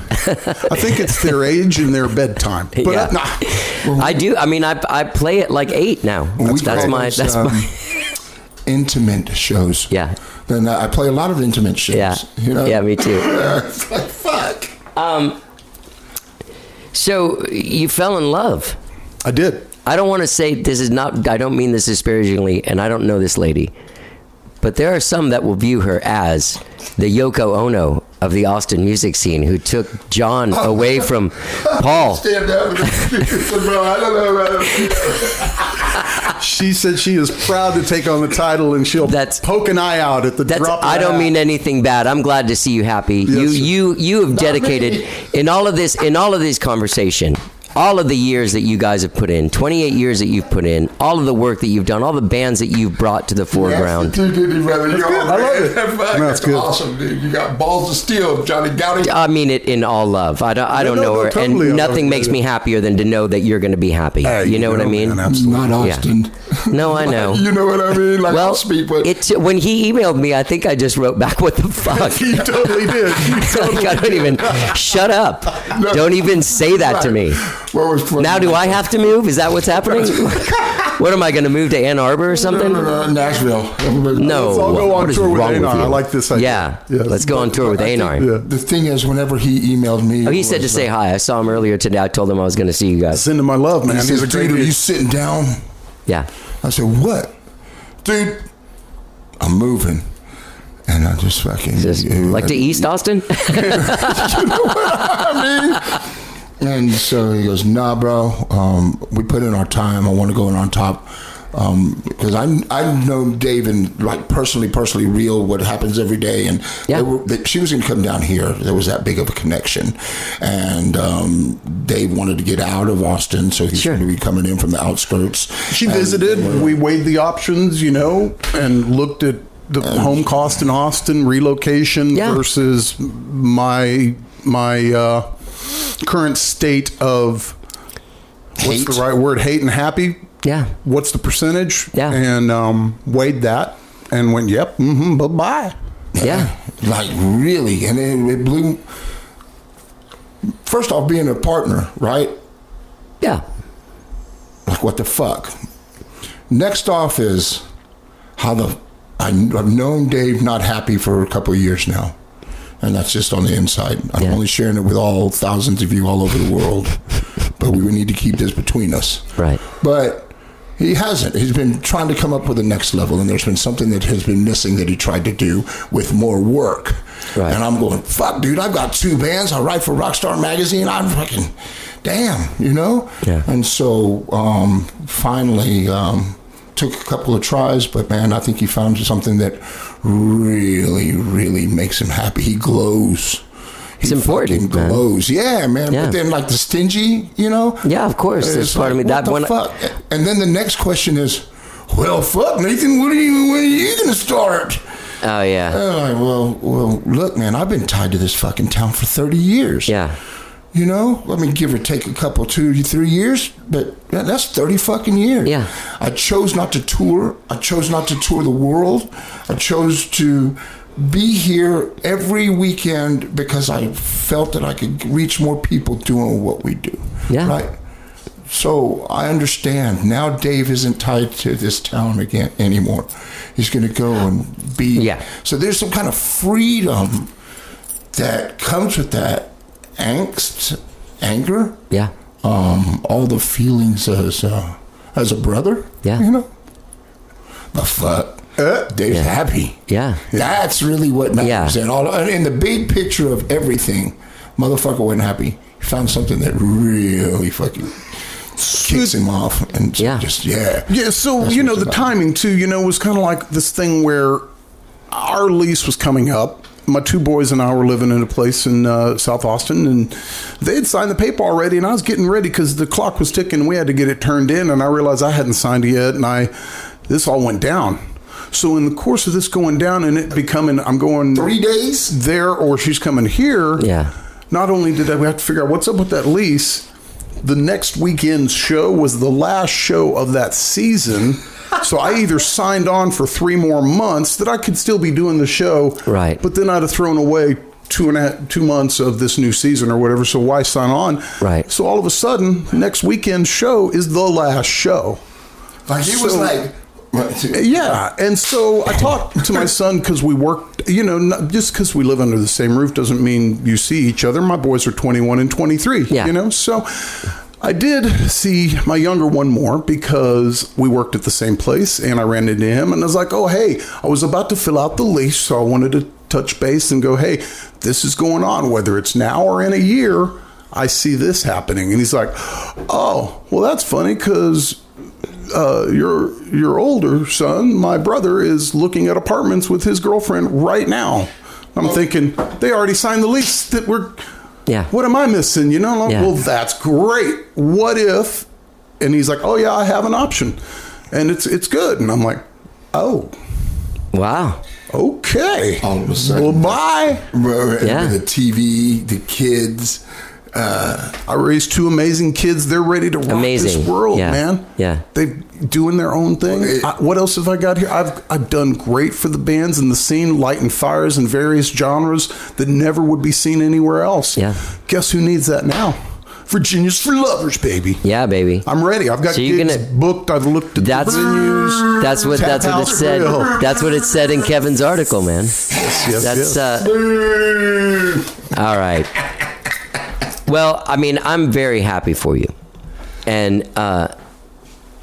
B: I think it's their age and their bedtime. But
A: Yeah.
B: nah.
A: I do. I mean, I I play it like eight now. That's, that's my that's
C: um,
A: my
C: intimate shows.
A: Yeah.
C: Then I play a lot of intimate shows.
A: yeah
C: You know.
A: yeah me too.
C: It's like fuck.
A: So you fell in love.
B: I did.
A: I don't want to say this is not. I don't mean this disparagingly, and I don't know this lady, but there are some that will view her as the Yoko Ono of the Austin music scene, who took John away from Paul.
C: Stand up. I don't know about it.
B: She said she is proud to take on the title, and she'll
A: That's-
B: poke an eye out at the
A: That's,
B: drop. of
A: I
B: a
A: don't
B: hat.
A: mean anything bad. I'm glad to see you happy. you
B: sir.
A: you you have dedicated in all of this in all of this conversation, all of the years that you guys have put in, 28 years that you've put in, all of the work that you've done, all the bands that you've brought to the foreground.
C: Dude, dude, dude, brother. You're
B: good. I love it.
C: Fuck,
B: That's
C: That's
B: good.
C: awesome, dude. You got balls of steel, Johnny Goudie.
A: I mean it in all love. I don't I don't
B: no,
A: know
B: no,
A: her,
B: totally.
A: And nothing makes me happier than to know that you're going to be happy.
B: Hey,
A: you know what I mean?
B: man, absolutely.
C: Not
A: Yeah.
C: Austin.
A: No, I know.
C: you know what I mean? Like
A: well,
C: I'll speak, but
A: it when he emailed me, I think I just wrote back, "What the fuck."
B: He totally did. He
A: like, I don't even shut up.
C: No.
A: Don't even say that to me.
C: What was funny-
A: Now, do I have to move? Is that what's happening? what am I going to move to Ann Arbor or
C: No,
A: something?
C: no, no, Nashville.
A: No.
B: Let's all go on
A: What is
B: tour with
A: wrong with
B: Anar. I like this idea.
A: Yeah.
B: Yes.
A: Let's go on tour with Anar.
B: Yeah.
C: The thing is, whenever he emailed me,
A: Oh, he said to
C: was,
A: say hi. I saw him earlier today. I told him I was going to see you guys.
B: Send him my love, man.
C: He
B: He's
C: says,
B: a great
C: dude, are you sitting down?
A: Yeah.
C: I said, what? Dude, I'm moving. And I just fucking.
A: Just like to East Austin?
C: And so he goes, nah, bro. Um, we put in our time. I want to go in on top. Because I I know Dave and like personally, personally real what happens every day, and
A: Yeah.
C: they were, that she was going to come down here. There was that big of a connection, and um, Dave wanted to get out of Austin, so he's
A: Sure.
C: going to be coming in from the outskirts.
B: She
C: And-
B: visited. We weighed the options, you know, and looked at the home cost in Austin, relocation
A: Yeah.
B: versus my my uh, current state of what's
C: Hate?
B: the right word? Hate and happy.
A: yeah.
B: What's the percentage?
A: Yeah.
B: And um, weighed that and went, yep, mm-hmm, bye bye.
A: Yeah.
C: like really, and it, it blew. First off, being a partner, right?
A: Yeah.
C: Like what the fuck. Next off is how the I, I've known Dave not happy for a couple of years now, and that's just on the inside. I'm
A: Yeah.
C: only sharing it with all thousands of you all over the world, but we need to keep this between us.
A: Right.
C: But he hasn't. He's been trying to come up with the next level, and there's been something that has been missing that he tried to do with more work.
A: Right.
C: And I'm going, fuck, dude, I've got two bands. I write for Rockstar Magazine. I'm fucking, damn, you know?
A: Yeah.
C: And so um, finally, um, took a couple of tries, but man, I think he found something that really, really makes him happy. He glows.
A: It's
C: He
A: important,
C: fucking
A: man.
C: glows. Yeah, man.
A: Yeah.
C: But then, like the stingy, you know?
A: Yeah, of course.
C: It's
A: part of
C: like,
A: me.
C: what
A: That one.
C: fuck? And then the next question is, well, fuck, Nathan, what are you, when are you to start?
A: Oh yeah.
C: And well, well, look, man, I've been tied to this fucking town for 30 years.
A: Yeah.
C: You know, let me give or take a couple, two, three years, but that- that's 30 fucking years.
A: Yeah.
C: I chose not to tour. I chose not to tour the world. I chose to be here every weekend because I felt that I could reach more people doing what we do.
A: Yeah.
C: Right? So I understand. Now Dave isn't tied to this town again anymore. He's going to go and be.
A: Yeah.
C: So there's some kind of freedom that comes with that angst, anger,
A: Yeah.
C: um, all the feelings as uh, as a brother.
A: Yeah.
C: You know. But fuck,
B: Uh,
C: Dave's
A: Yeah.
C: happy.
A: Yeah.
C: That's really what matters.
A: Yeah.
C: And all and in the big picture of everything, motherfucker wasn't happy. He found something that really fucking kicks him off and
A: Yeah.
C: just yeah.
B: Yeah, so
C: That's
B: you know the
C: about.
B: timing too. You know, was kind of like this thing where our lease was coming up. My two boys and I were living in a place in uh, South Austin, and they had signed the paper already. And I was getting ready because the clock was ticking. We had to get it turned in, and I realized I hadn't signed it yet. And I, this all went down. So in the course of this going down and it becoming, I'm going
C: Three days.
B: there or she's coming here.
A: Yeah.
B: Not only did I we have to figure out what's up with that lease, the next weekend's show was the last show of that season. So I either signed on for three more months that I could still be doing the show,
A: Right.
B: But then I'd have thrown away two and a half, two months of this new season or whatever. So why sign on?
A: Right.
B: So all of a sudden, next weekend's show is the last show.
C: Like he was like,
B: Yeah, and so I talked to my son because we work. You know, just because we live under the same roof doesn't mean you see each other. My boys are 21 and 23.
A: Yeah.
B: You know, so I did see my younger one more because we worked at the same place, and I ran into him, and I was like, "Oh, hey, I was about to fill out the lease, so I wanted to touch base and go, hey, this is going on, whether it's now or in a year." I see this happening, and he's like, "Oh, well, that's funny because uh, your your older son, my brother, is looking at apartments with his girlfriend right now. I'm thinking they already signed the lease. That we're
A: Yeah.
B: What am I missing? You know? Like,
A: Yeah.
B: Well, that's great. What if? And he's like, Oh yeah, I have an option, and it's it's good. And I'm like, Oh,
A: Wow.
B: okay.
C: All of a sudden.
B: well, bye.
A: Yeah.
C: The TV, the kids. Uh,
B: I raised two amazing kids. They're ready to rock
A: Amazing.
B: this world,
A: Yeah.
B: man.
A: Yeah.
B: They doing their own thing.
C: It-
B: I, what else have I got here? I've I've done great for the bands in the scene, lighting fires in various genres that never would be seen anywhere else.
A: Yeah.
B: Guess who needs that now? Virginia's for lovers, baby.
A: Yeah, baby.
B: I'm ready. I've got
A: So you're
B: gigs
A: gonna-
B: booked. I've looked at
A: That's
B: the venues.
A: that's what that's what it said.
B: Grill.
A: That's what it said in Kevin's article, man.
B: Yes, yes,
A: That's
B: yes.
A: uh all right. Well, I mean, I'm very happy for you. And uh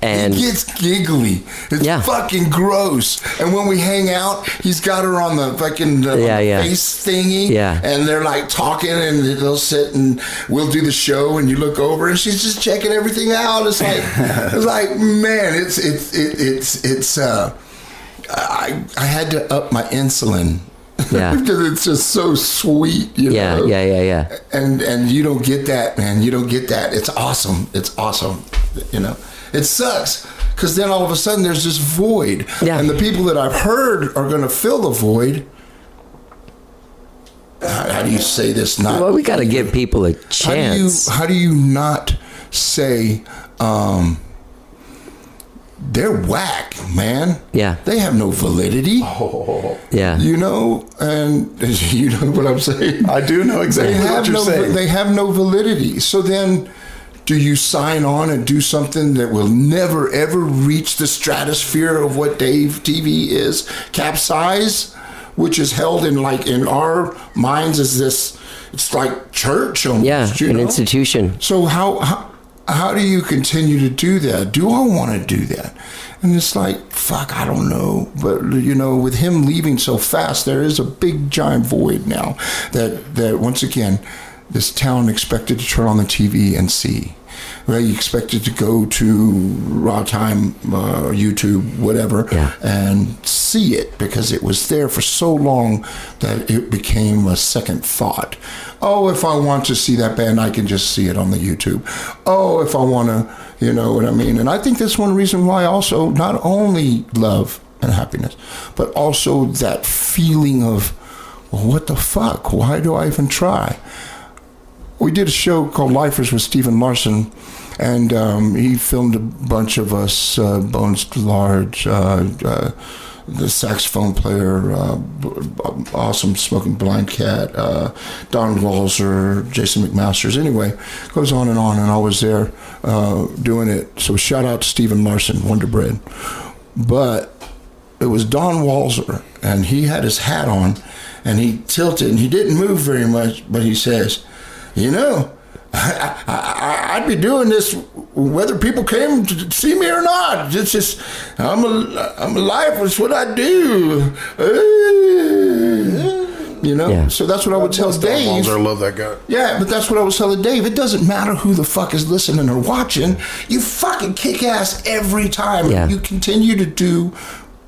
A: and
C: he gets giggly. It's
A: Yeah.
C: fucking gross. And when we hang out, he's got her on the fucking uh,
A: Yeah, yeah.
C: face thingy.
A: Yeah.
C: And they're like talking, and they'll sit and we'll do the show, and you look over, and she's just checking everything out. It's like, it's like, man, it's it's it, it's it's. uh I I had to up my insulin.
A: Yeah.
C: because it's just so sweet, you
A: yeah,
C: know.
A: yeah, yeah, yeah.
C: and and you don't get that man you don't get that it's awesome it's awesome you know it sucks because then all of a sudden there's this void
A: Yeah.
C: and the people that i've heard are going to fill the void how, how do you say this not
A: Well, we got to give people a
C: how do you
A: chance.
C: how do you not say um they're whack man
A: Yeah.
C: they have no validity Oh.
A: Yeah.
C: you know and you know what i'm saying
B: I do know
C: they
B: exactly what you're
C: no
B: saying.
C: they have no validity. So then do you sign on and do something that will never ever reach the stratosphere of what Dave TV is? Capzeyez, which is held in like in our minds as this it's like church almost,
A: Yeah, an
C: know?
A: institution.
C: So how, how how do you continue to do that? Do I want to do that? And it's like, fuck, I don't know. But you know, with him leaving so fast, there is a big giant void now that that once again, this town expected to turn on the TV and see. Right, you expected to go to Raw Time, uh, YouTube, whatever,
A: Yeah.
C: and see it because it was there for so long that it became a second thought. Oh, if I want to see that band, I can just see it on the YouTube. Oh, if I want to, you know what I mean? And I think that's one reason why also not only love and happiness, but also that feeling of, well, what the fuck? Why do I even try? We did a show called Lifers with Stephen Larson, and um, he filmed a bunch of us, uh, Bones Large, uh, uh, the saxophone player, uh, awesome Smoking Blind Cat, uh, Don Walzer, Jason McMasters. Anyway, goes on and on, and I was there uh, doing it. So shout out to Stephen Larson, Wonder Bread. But it was Don Walzer, and he had his hat on, and he tilted, and he didn't move very much, but he says, "You know, I, I, I'd be doing this whether people came to see me or not. It's just I'm a I'm a life. It's what I do." You know,
A: Yeah.
C: so that's what I would tell Dave.
B: I love that guy.
C: Yeah, but that's what I was telling Dave. It doesn't matter who the fuck is listening or watching. You fucking kick ass every time.
A: Yeah.
C: You continue to do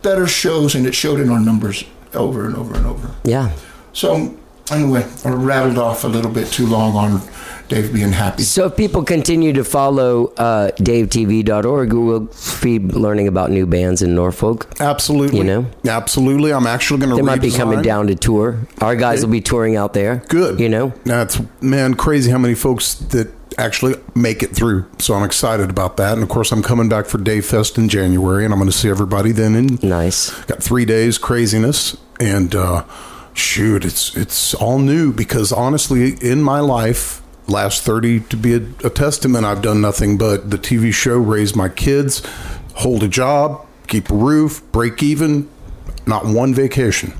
C: better shows, and it showed in our numbers over and over and over.
A: Yeah.
C: So anyway, I rattled off a little bit too long on Dave being happy.
A: So if people continue to follow uh, DaveTV.org, we'll be learning about new bands in Norfolk.
B: Absolutely.
A: You know?
B: Absolutely. I'm actually going to
A: They might be coming down to tour. Our guys will be touring out there.
B: Good.
A: You know?
B: That's, man, crazy how many folks that actually make it through. So I'm excited about that. And of course, I'm coming back for Dave Fest in January, and I'm going to see everybody then. In
A: Nice.
B: got three days craziness, and uh, shoot, it's it's all new because honestly, in my life, last 30 to be a, a testament, I've done nothing but the TV show, raise my kids, hold a job, keep a roof, break even, not one vacation,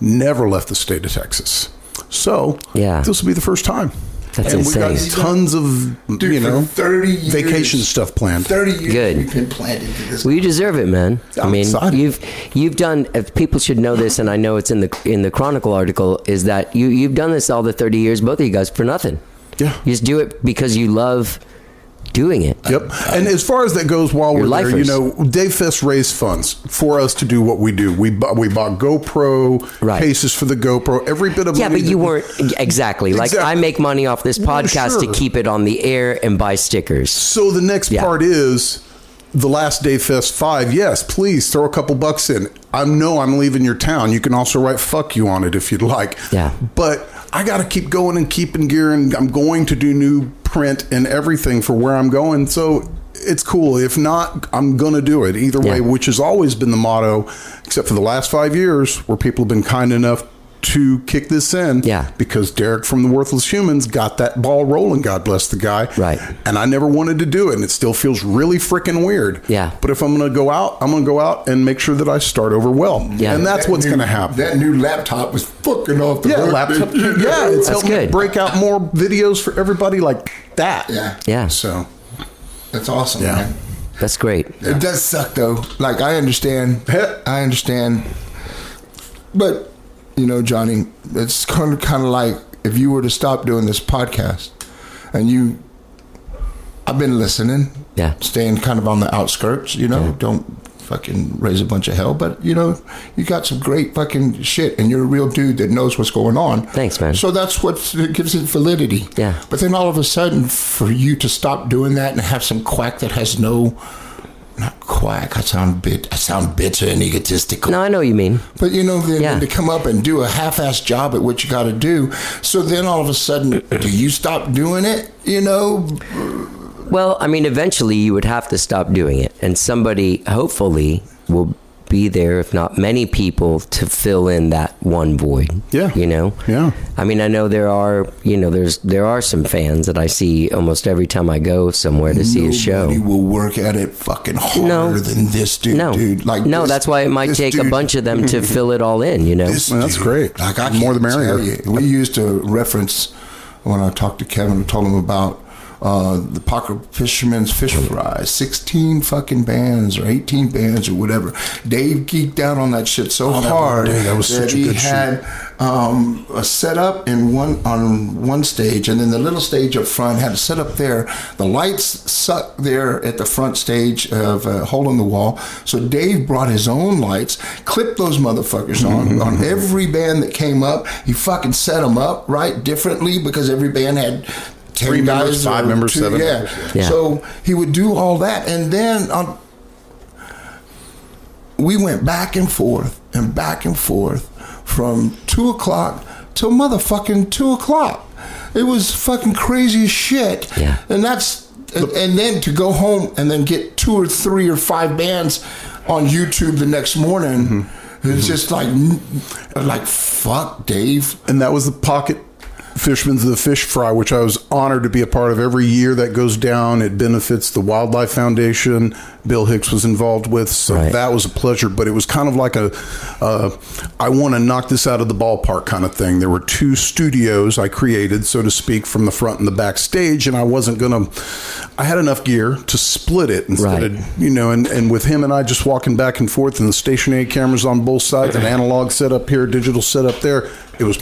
B: never left the state of Texas. So
A: Yeah.
B: this will be the first time.
A: That's
B: and we got
A: insane.
B: tons of
C: Dude,
B: you know
C: 30 years,
B: vacation stuff planned.
C: 30 years
A: Good.
C: we've been planted to this.
A: Well, you deserve it, man. I
B: I'm
A: mean,
B: excited.
A: you've you've done. If people should know this, and I know it's in the in the Chronicle article, is that you you've done this all the thirty years, both of you guys, for nothing.
B: Yeah.
A: You just do it because you love doing it.
B: Yep. And as far as that goes, while
A: Your
B: we're there, you know, Dave Fest raised funds for us to do what we do. We bu- we bought GoPro
A: Right.
B: cases for the GoPro. Every bit of
A: Yeah,
B: money
A: but you weren't exactly like I make money off this
B: Well,
A: podcast to keep it on the air and buy stickers.
B: So the next
A: Yeah.
B: part is the last Dave Fest five. Yes, please throw a couple bucks in. I know I'm leaving your town. You can also write "fuck you" on it if you'd like.
A: Yeah.
B: But I got to keep going and keeping gear, and I'm going to do new print and everything for where I'm going. So it's cool. If not, I'm gonna do it either way,
A: Yeah.
B: which has always been the motto, except for the last five years, where people have been kind enough to kick this in.
A: Yeah.
B: Because Derek from the Worthless Humans got that ball rolling. God bless the guy.
A: Right.
B: And I never wanted to do it, and it still feels really freaking weird.
A: Yeah.
B: But if I'm going to go out, I'm going to go out and make sure that I start over well.
A: Yeah.
B: And that's
C: That
B: what's going to happen.
C: That new laptop was fucking off the
B: yeah,
C: hook,
B: laptop. Yeah, it's
A: That's
B: helping me break out more videos for everybody like that.
C: Yeah.
A: Yeah,
B: So
C: That's awesome,
B: Yeah.
C: man.
A: that's great.
C: It does suck though. Like I understand. I understand. But you know, Johnny, it's kind of kind of like if you were to stop doing this podcast, and you, I've been listening.
A: Yeah.
C: Staying kind of on the outskirts. You know, don't fucking raise a bunch of hell. But you know, you got some great fucking shit, and you're a real dude that knows what's going on.
A: Thanks, man.
C: So that's what gives it validity.
A: Yeah.
C: But then all of a sudden, for you to stop doing that and have some quack that has no, not quack. I sound bit. I sound bitter and egotistical.
A: No, I know what you mean.
C: But you know, then
A: Yeah.
C: to come up and do a half-assed job at what you got to do. So then all of a sudden, do you stop doing it? You know,
A: Well, I mean, eventually you would have to stop doing it, and somebody, hopefully, will be there, if not many people, to fill in that one void.
B: Yeah.
A: you know.
B: Yeah.
A: I mean, I know there are, you know, there's there are some fans that I see almost every time I go somewhere to see a show.
C: nobody will work at it fucking harder
A: No.
C: than this dude.
A: No,
C: dude. Like
A: no,
C: this-
A: that's why it might
C: this
A: take a bunch of them to fill it all in. You know.
C: This
B: Well, that's
C: dude,
B: great.
C: Like I
B: More
C: can't
B: the merrier.
C: We used to reference when I talked to Kevin. I told him about uh, the Parker Fisherman's Fish Fry. Sixteen fucking bands or eighteen bands or whatever. Dave geeked out on that shit so
B: that-
C: hard
B: dude, that was such a
C: he
B: good shoot.
C: had um, a setup in one on one stage, and then the little stage up front had a setup there. The lights suck there at the front stage of a hole in the wall. So Dave brought his own lights, clipped those motherfuckers on on every band that came up. He fucking set them up right differently because every band had. 10
B: Three members, five
C: or
B: members,
C: two-
B: seven
C: yeah.
B: members,
A: yeah.
C: So he would do all that, and then on we went back and forth and back and forth from two o'clock till motherfucking two o'clock. It was fucking crazy as shit.
A: Yeah.
C: And that's and, and then to go home and then get two or three or five bands on YouTube the next morning. Mm-hmm. It's just like like fuck, Dave.
B: and that was the pocket Fishman's of the Fish Fry, which I was honored to be a part of every year that goes down. It benefits the Wildlife Foundation. Bill Hicks was involved with, so
A: Right.
B: that was a pleasure. But it was kind of like a, uh, I want to knock this out of the ballpark kind of thing. There were two studios I created, so to speak, from the front and the back stage, and I wasn't gonna. I had enough gear to split it instead
A: Right.
B: of you know, and, and with him and I just walking back and forth, and the stationary cameras on both sides, an analog setup here, digital setup there. It was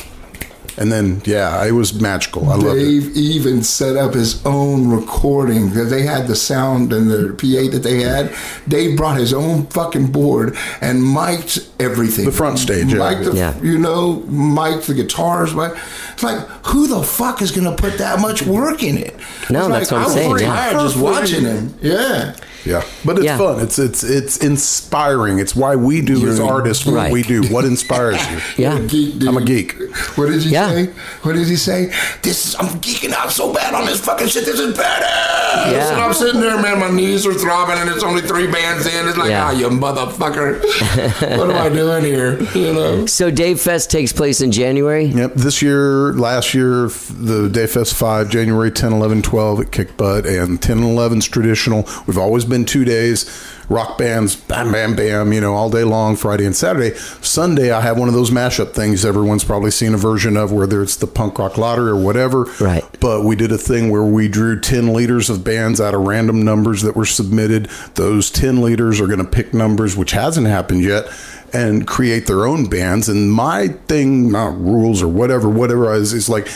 B: And then, yeah, it was magical. I love it.
C: Dave even set up his own recording that they had the sound and the PA that they had. Dave brought his own fucking board and mic'd everything.
B: The front stage, yeah.
C: Mic'd the,
A: Yeah.
C: you know, mic'd the guitars. But it's like, who the fuck is gonna put that much work in it?
A: No,
C: It's
A: that's
C: like,
A: what I'm
C: I was
A: saying,
C: already
A: yeah.
C: tired just watching him. Yeah.
B: Yeah, but it's
A: Yeah.
B: fun. It's it's it's inspiring. It's why we do as
C: You're-
B: artists what
A: Right.
B: we do. What inspires you?
A: Yeah.
C: You're a geek, dude.
B: I'm a geek.
C: What did you
A: Yeah.
C: say? What did he say? This is I'm geeking out so bad on this fucking shit. This is badass.
A: Yeah.
C: And I'm sitting there, man. My knees are throbbing, and it's only three bands in. It's like,
A: Yeah.
C: ah, you motherfucker. what am I doing here? You know.
A: So Dave Fest takes place in January.
B: Yep. This year, last year, the the Dave Fest 5, January 10, 11, 12 at Kick Butt, and 10 and 11's traditional. We've always been two days. Rock bands, bam, bam, bam, you know, all day long, Friday and Saturday. Sunday, I have one of those mashup things everyone's probably seen a version of, whether it's the punk rock lottery or whatever.
A: Right.
B: But we did a thing where we drew 10 leaders of bands out of random numbers that were submitted. Those 10 leaders are going to pick numbers, which hasn't happened yet, and create their own bands. And my thing, not rules or whatever, whatever is, is like,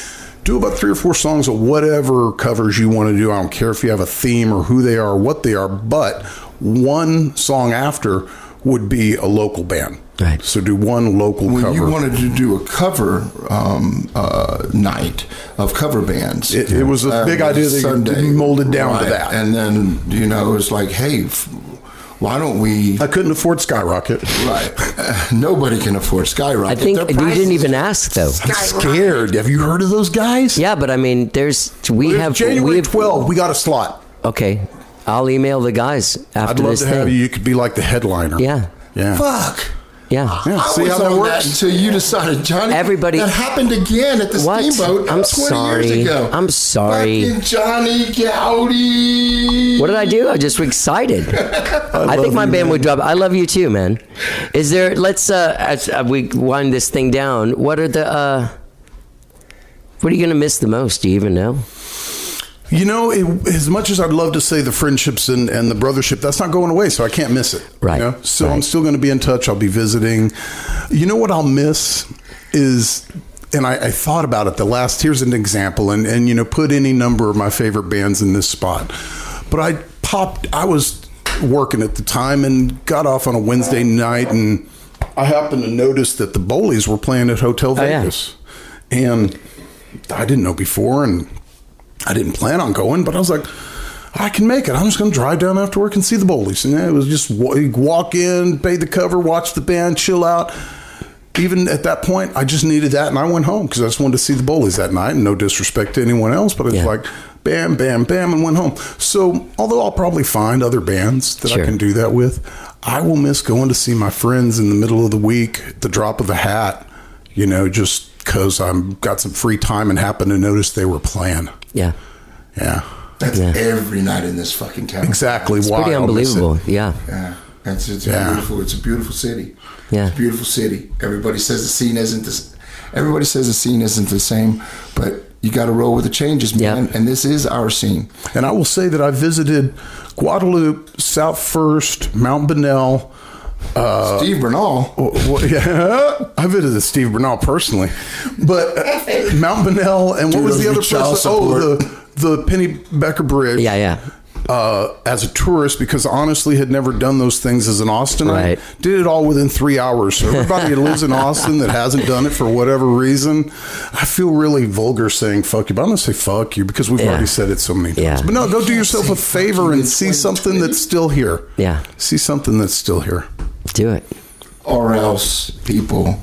B: do about three or four songs of whatever covers you want to do. I don't care if you have a theme or who they are or what they are, but one song after would be a local band.
A: Right.
B: So do one local
C: When
B: cover.
C: you wanted to do a cover um, uh, night of cover bands,
B: It- it was a
C: uh,
B: big idea that you molded down to that.
C: and then you know it was like, hey, f- why don't we?
B: I couldn't afford Skyrocket.
C: Right, uh, nobody can afford Skyrocket.
A: I think
C: Their
A: you didn't even ask though. Skyrocket.
B: I'm scared. Have you heard of those guys?
A: Yeah, but I mean, there's we
B: Well,
A: have
B: January
A: we have,
B: 12, we got a slot.
A: Okay, I'll email the guys after
B: I'd
A: after
B: love
A: this
B: to
A: thing.
B: have you. You could be like the headliner.
A: Yeah,
B: Yeah.
C: Fuck.
A: Yeah.
B: Yeah.
C: I
B: See
C: was
B: how that
C: on
B: works?
C: until you decided, Johnny.
A: Everybody-
C: that happened again at the
A: What?
C: steamboat.
A: I'm
C: 20
A: sorry.
C: Years ago.
A: I'm sorry.
C: Fucking Johnny Goudie.
A: What did I do? I just was excited. I, think my
B: you,
A: band
B: man.
A: would drop. I love you too, man. Is there? Let's uh, as uh, we wind this thing down. What are the? uh What are you gonna miss the most? Do you even know?
B: You know, it, as much as I'd love to say the friendships and, and the brothership, that's not going away, so I can't miss it.
A: Right,
B: You know? So I'm still going to be in touch. I'll be visiting. You know what I'll miss is, and I, I thought about it the last, here's an example, and, and, you know, put any number of my favorite bands in this spot. But I popped, I was working at the time and got off on a Wednesday night, and I happened to notice that the Bowleys were playing at Hotel
A: Oh, yeah.
B: Vegas. And I didn't know before, and I didn't plan on going, but I was like, I can make it. I'm just going to drive down after work and see the Bowleys. And it was just walk in, pay the cover, watch the band, chill out. Even at that point, I just needed that, and I went home because I just wanted to see the Bowleys that night. And no disrespect to anyone else, but it's
A: Yeah.
B: like, bam, bam, bam, and went home. So, although I'll probably find other bands that
A: Sure.
B: I can do that with, I will miss going to see my friends in the middle of the week, at the drop of a hat. You know, just because I'm got some free time and happened to notice they were playing.
A: Yeah,
B: Yeah.
C: That's
A: Yeah.
C: every night in this fucking town.
B: Exactly why
A: pretty
B: I'll it.
A: unbelievable. Yeah,
C: Yeah, it's, it's
B: Yeah.
C: beautiful. It's a beautiful city.
A: Yeah.
C: it's a beautiful city. Everybody says the scene isn't this. Everybody says the scene isn't the same, but you got to roll with the changes, man.
A: Yeah.
C: And this is our scene.
B: And I will say that I visited Guadalupe, South First, Mount Bonnell. Uh,
C: Steve Bernal.
B: well, yeah, I visited Steve Bernal personally, but uh, Mount Bonnell and what
C: Dude,
B: was the other place? Oh, the the Penny Becker Bridge.
A: yeah, yeah.
B: Uh, as a tourist, because honestly had never done those things as an Austinite.
A: Right.
B: Did it all within three hours. So everybody that lives in Austin that hasn't done it for whatever reason, I feel really vulgar saying fuck you, but I'm gonna say fuck you because we've
A: Yeah.
B: already said it so many times.
A: Yeah.
B: But no, go do yourself a favor
C: you
B: and see something that's still here.
A: Yeah.
B: See something that's still here.
A: Do it.
C: or else people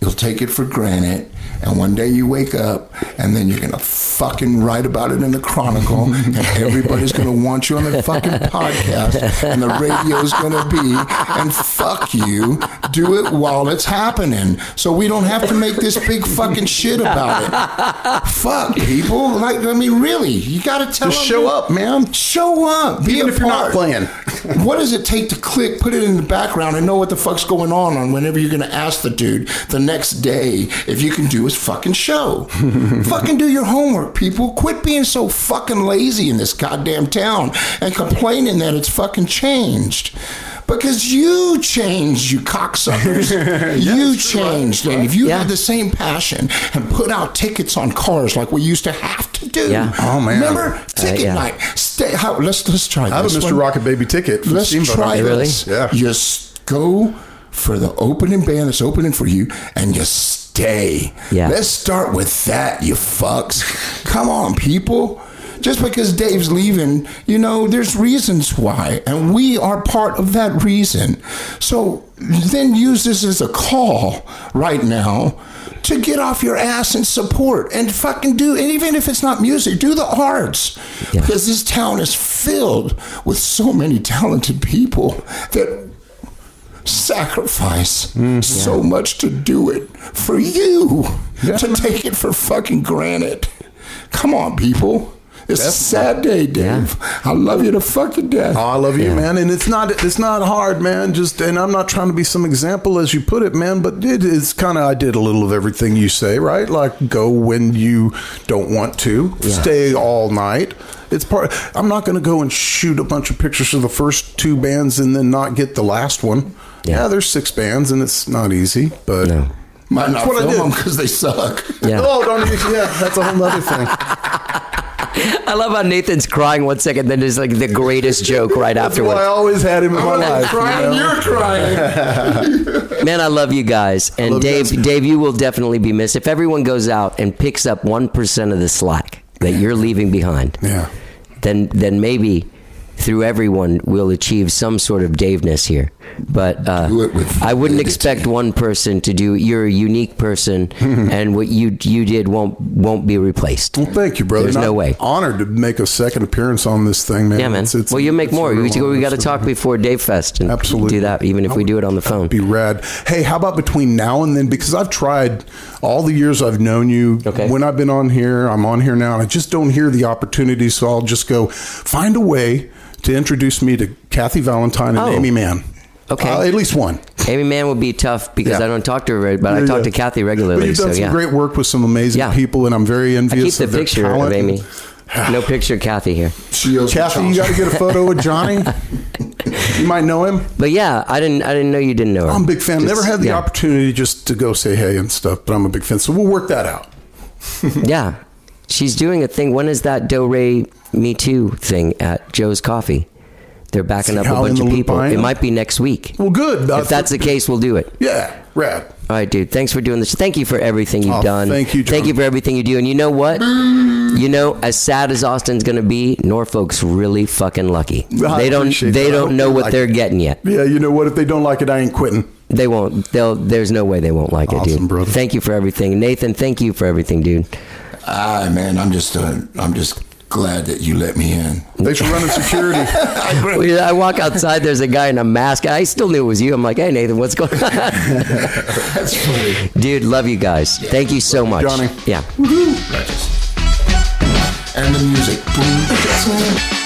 C: you'll take it for granted and one day you wake up and then you're gonna fucking write about it in the chronicle and everybody's gonna want you on the fucking podcast and the radio's gonna be and fuck you do it while it's happening so we don't have to make this big fucking shit about it fuck people like i mean really you gotta tell
B: Just
C: them
B: show up, man.
C: show up be
B: Even
C: a
B: if you're not playing.
C: What does it take to click, put it in the background, and know what the fuck's going on? On whenever you're going to ask the dude the next day if you can do his fucking show. fucking do your homework, people. Quit being so fucking lazy in this goddamn town and complaining that it's fucking changed. Because you changed, you cocksuckers. you changed. And if you
A: Yeah.
C: had the same passion and put out tickets on cars like we used to have to do.
A: Yeah.
B: Oh, man.
C: Remember? Uh, ticket
A: yeah.
C: night. Stay how let's let's try
B: I have a Mr.
C: one.
B: Rocket Baby ticket. from
C: Let's
B: Steamboat.
C: try
A: Really?
C: this.
B: Yeah.
C: You s- go for the opening band that's opening for you and you stay.
A: Yeah.
C: Let's start with that, you fucks. Come on, people. Just because Dave's leaving, you know, there's reasons why, and we are part of that reason. So then use this as a call right now to get off your ass and support and fucking do, and even if it's not music, do the arts.
A: Yeah.
C: Because this town is filled with so many talented people that sacrifice mm, so much to do it for you to take it for fucking granted. Come on, people. It's a sad day, Dave. I love you to fucking death.
B: Oh, I love you, man, and it's not it's not hard, man. Just and I'm not trying to be some example as you put it, man, but it is kind of I did a little of everything you say, right? Like go when you don't want to, stay all night. It's part. I'm not going to go and shoot a bunch of pictures of the first two bands and then not get the last one.
A: Yeah.
B: Yeah, there's six bands and it's not easy, but
A: No.
C: Might not
B: what I
C: film
B: did.
C: them because they suck.
A: Yeah.
B: oh, don't you- yeah, that's a whole other thing.
A: I love how Nathan's crying one second, then there's like the greatest joke right
B: That's
A: afterwards.
B: why I always had him in my
C: I'm
B: life. you
C: crying,
B: know?
C: you're crying.
A: Man, I love you guys. And
B: love you
A: Dave,
B: guys.
A: Dave, you will definitely be missed. If everyone goes out and picks up 1% of the slack that you're leaving behind,
B: Yeah.
A: then then maybe through everyone we'll achieve some sort of Daveness here. But uh,
C: Do it with
A: I wouldn't expect one person to do. You're a unique person, and what you you did won't won't be replaced.
B: Well, thank you, brother.
A: There's
B: And
A: no
B: I'm
A: way.
B: Honored to make a second appearance on this thing, man.
A: Yeah, man.
B: It's- it's-
A: well, you make more. We, we got to talk before Dave Fest and
B: Absolutely.
A: do that, even if we do it on the phone.
B: Be rad. Hey, how about between now and then? Because I've tried all the years I've known you.
A: Okay.
B: When I've been on here, I'm on here now, and I just don't hear the opportunity. So I'll just go find a way to introduce me to Kathy Valentine and
A: Oh.
B: Aimee Mann.
A: Okay.
B: Uh, at least one.
A: Aimee Mann would be tough because
B: Yeah.
A: I don't talk to her, but I talk
B: yeah.
A: to Kathy
B: But
A: regularly.
B: you've done
A: so
B: some
A: yeah,
B: great work with some amazing
A: Yeah.
B: people, and I'm very
A: I
B: envious
A: keep the
B: of their
A: picture of
B: talent.
A: Aimee. No picture of Kathy here.
C: She owes me
B: Kathy, you got to get a photo with Johnny. you might know him.
A: But yeah, I didn't. I didn't know you didn't know her.
B: I'm a big fan. Never had the
A: yeah.
B: opportunity just to go say hey and stuff, but I'm a big fan. So we'll work that out.
A: Yeah, she's doing a thing. When is that Do Re Me Too thing at Jo's Coffee? They're backing
B: See
A: up a bunch of people. It might be next week.
B: Well, good.
A: If that's the case, we'll do it.
B: yeah, rad.
A: All right, dude. Thanks for doing this. Thank you for everything you've
B: Oh,
A: done.
B: thank you,
A: Thank you for everything you do. And you know what? You know, as sad as Austin's going to be, Norfolk's really fucking lucky.
B: I
A: they don't. They
B: that.
A: Don't know
B: you
A: what
B: like
A: they're
B: it.
A: getting yet.
B: Yeah, you know what? If they don't like it, I ain't quitting.
A: They won't. They'll. There's no way they won't like it, dude.
B: brother.
A: Thank you for everything, Nathan. Thank you for everything, dude.
C: Ah, man, I'm just, uh, I'm just glad that you let me in.
B: Thanks for running security.
A: I walk outside. There's a guy in a mask. I still knew it was you. I'm like, hey, Nathan, what's going on,
C: That's funny.
A: dude? Love you guys. Thank you so much,
B: Johnny.
A: Yeah.
C: Righteous. And the music. Boom.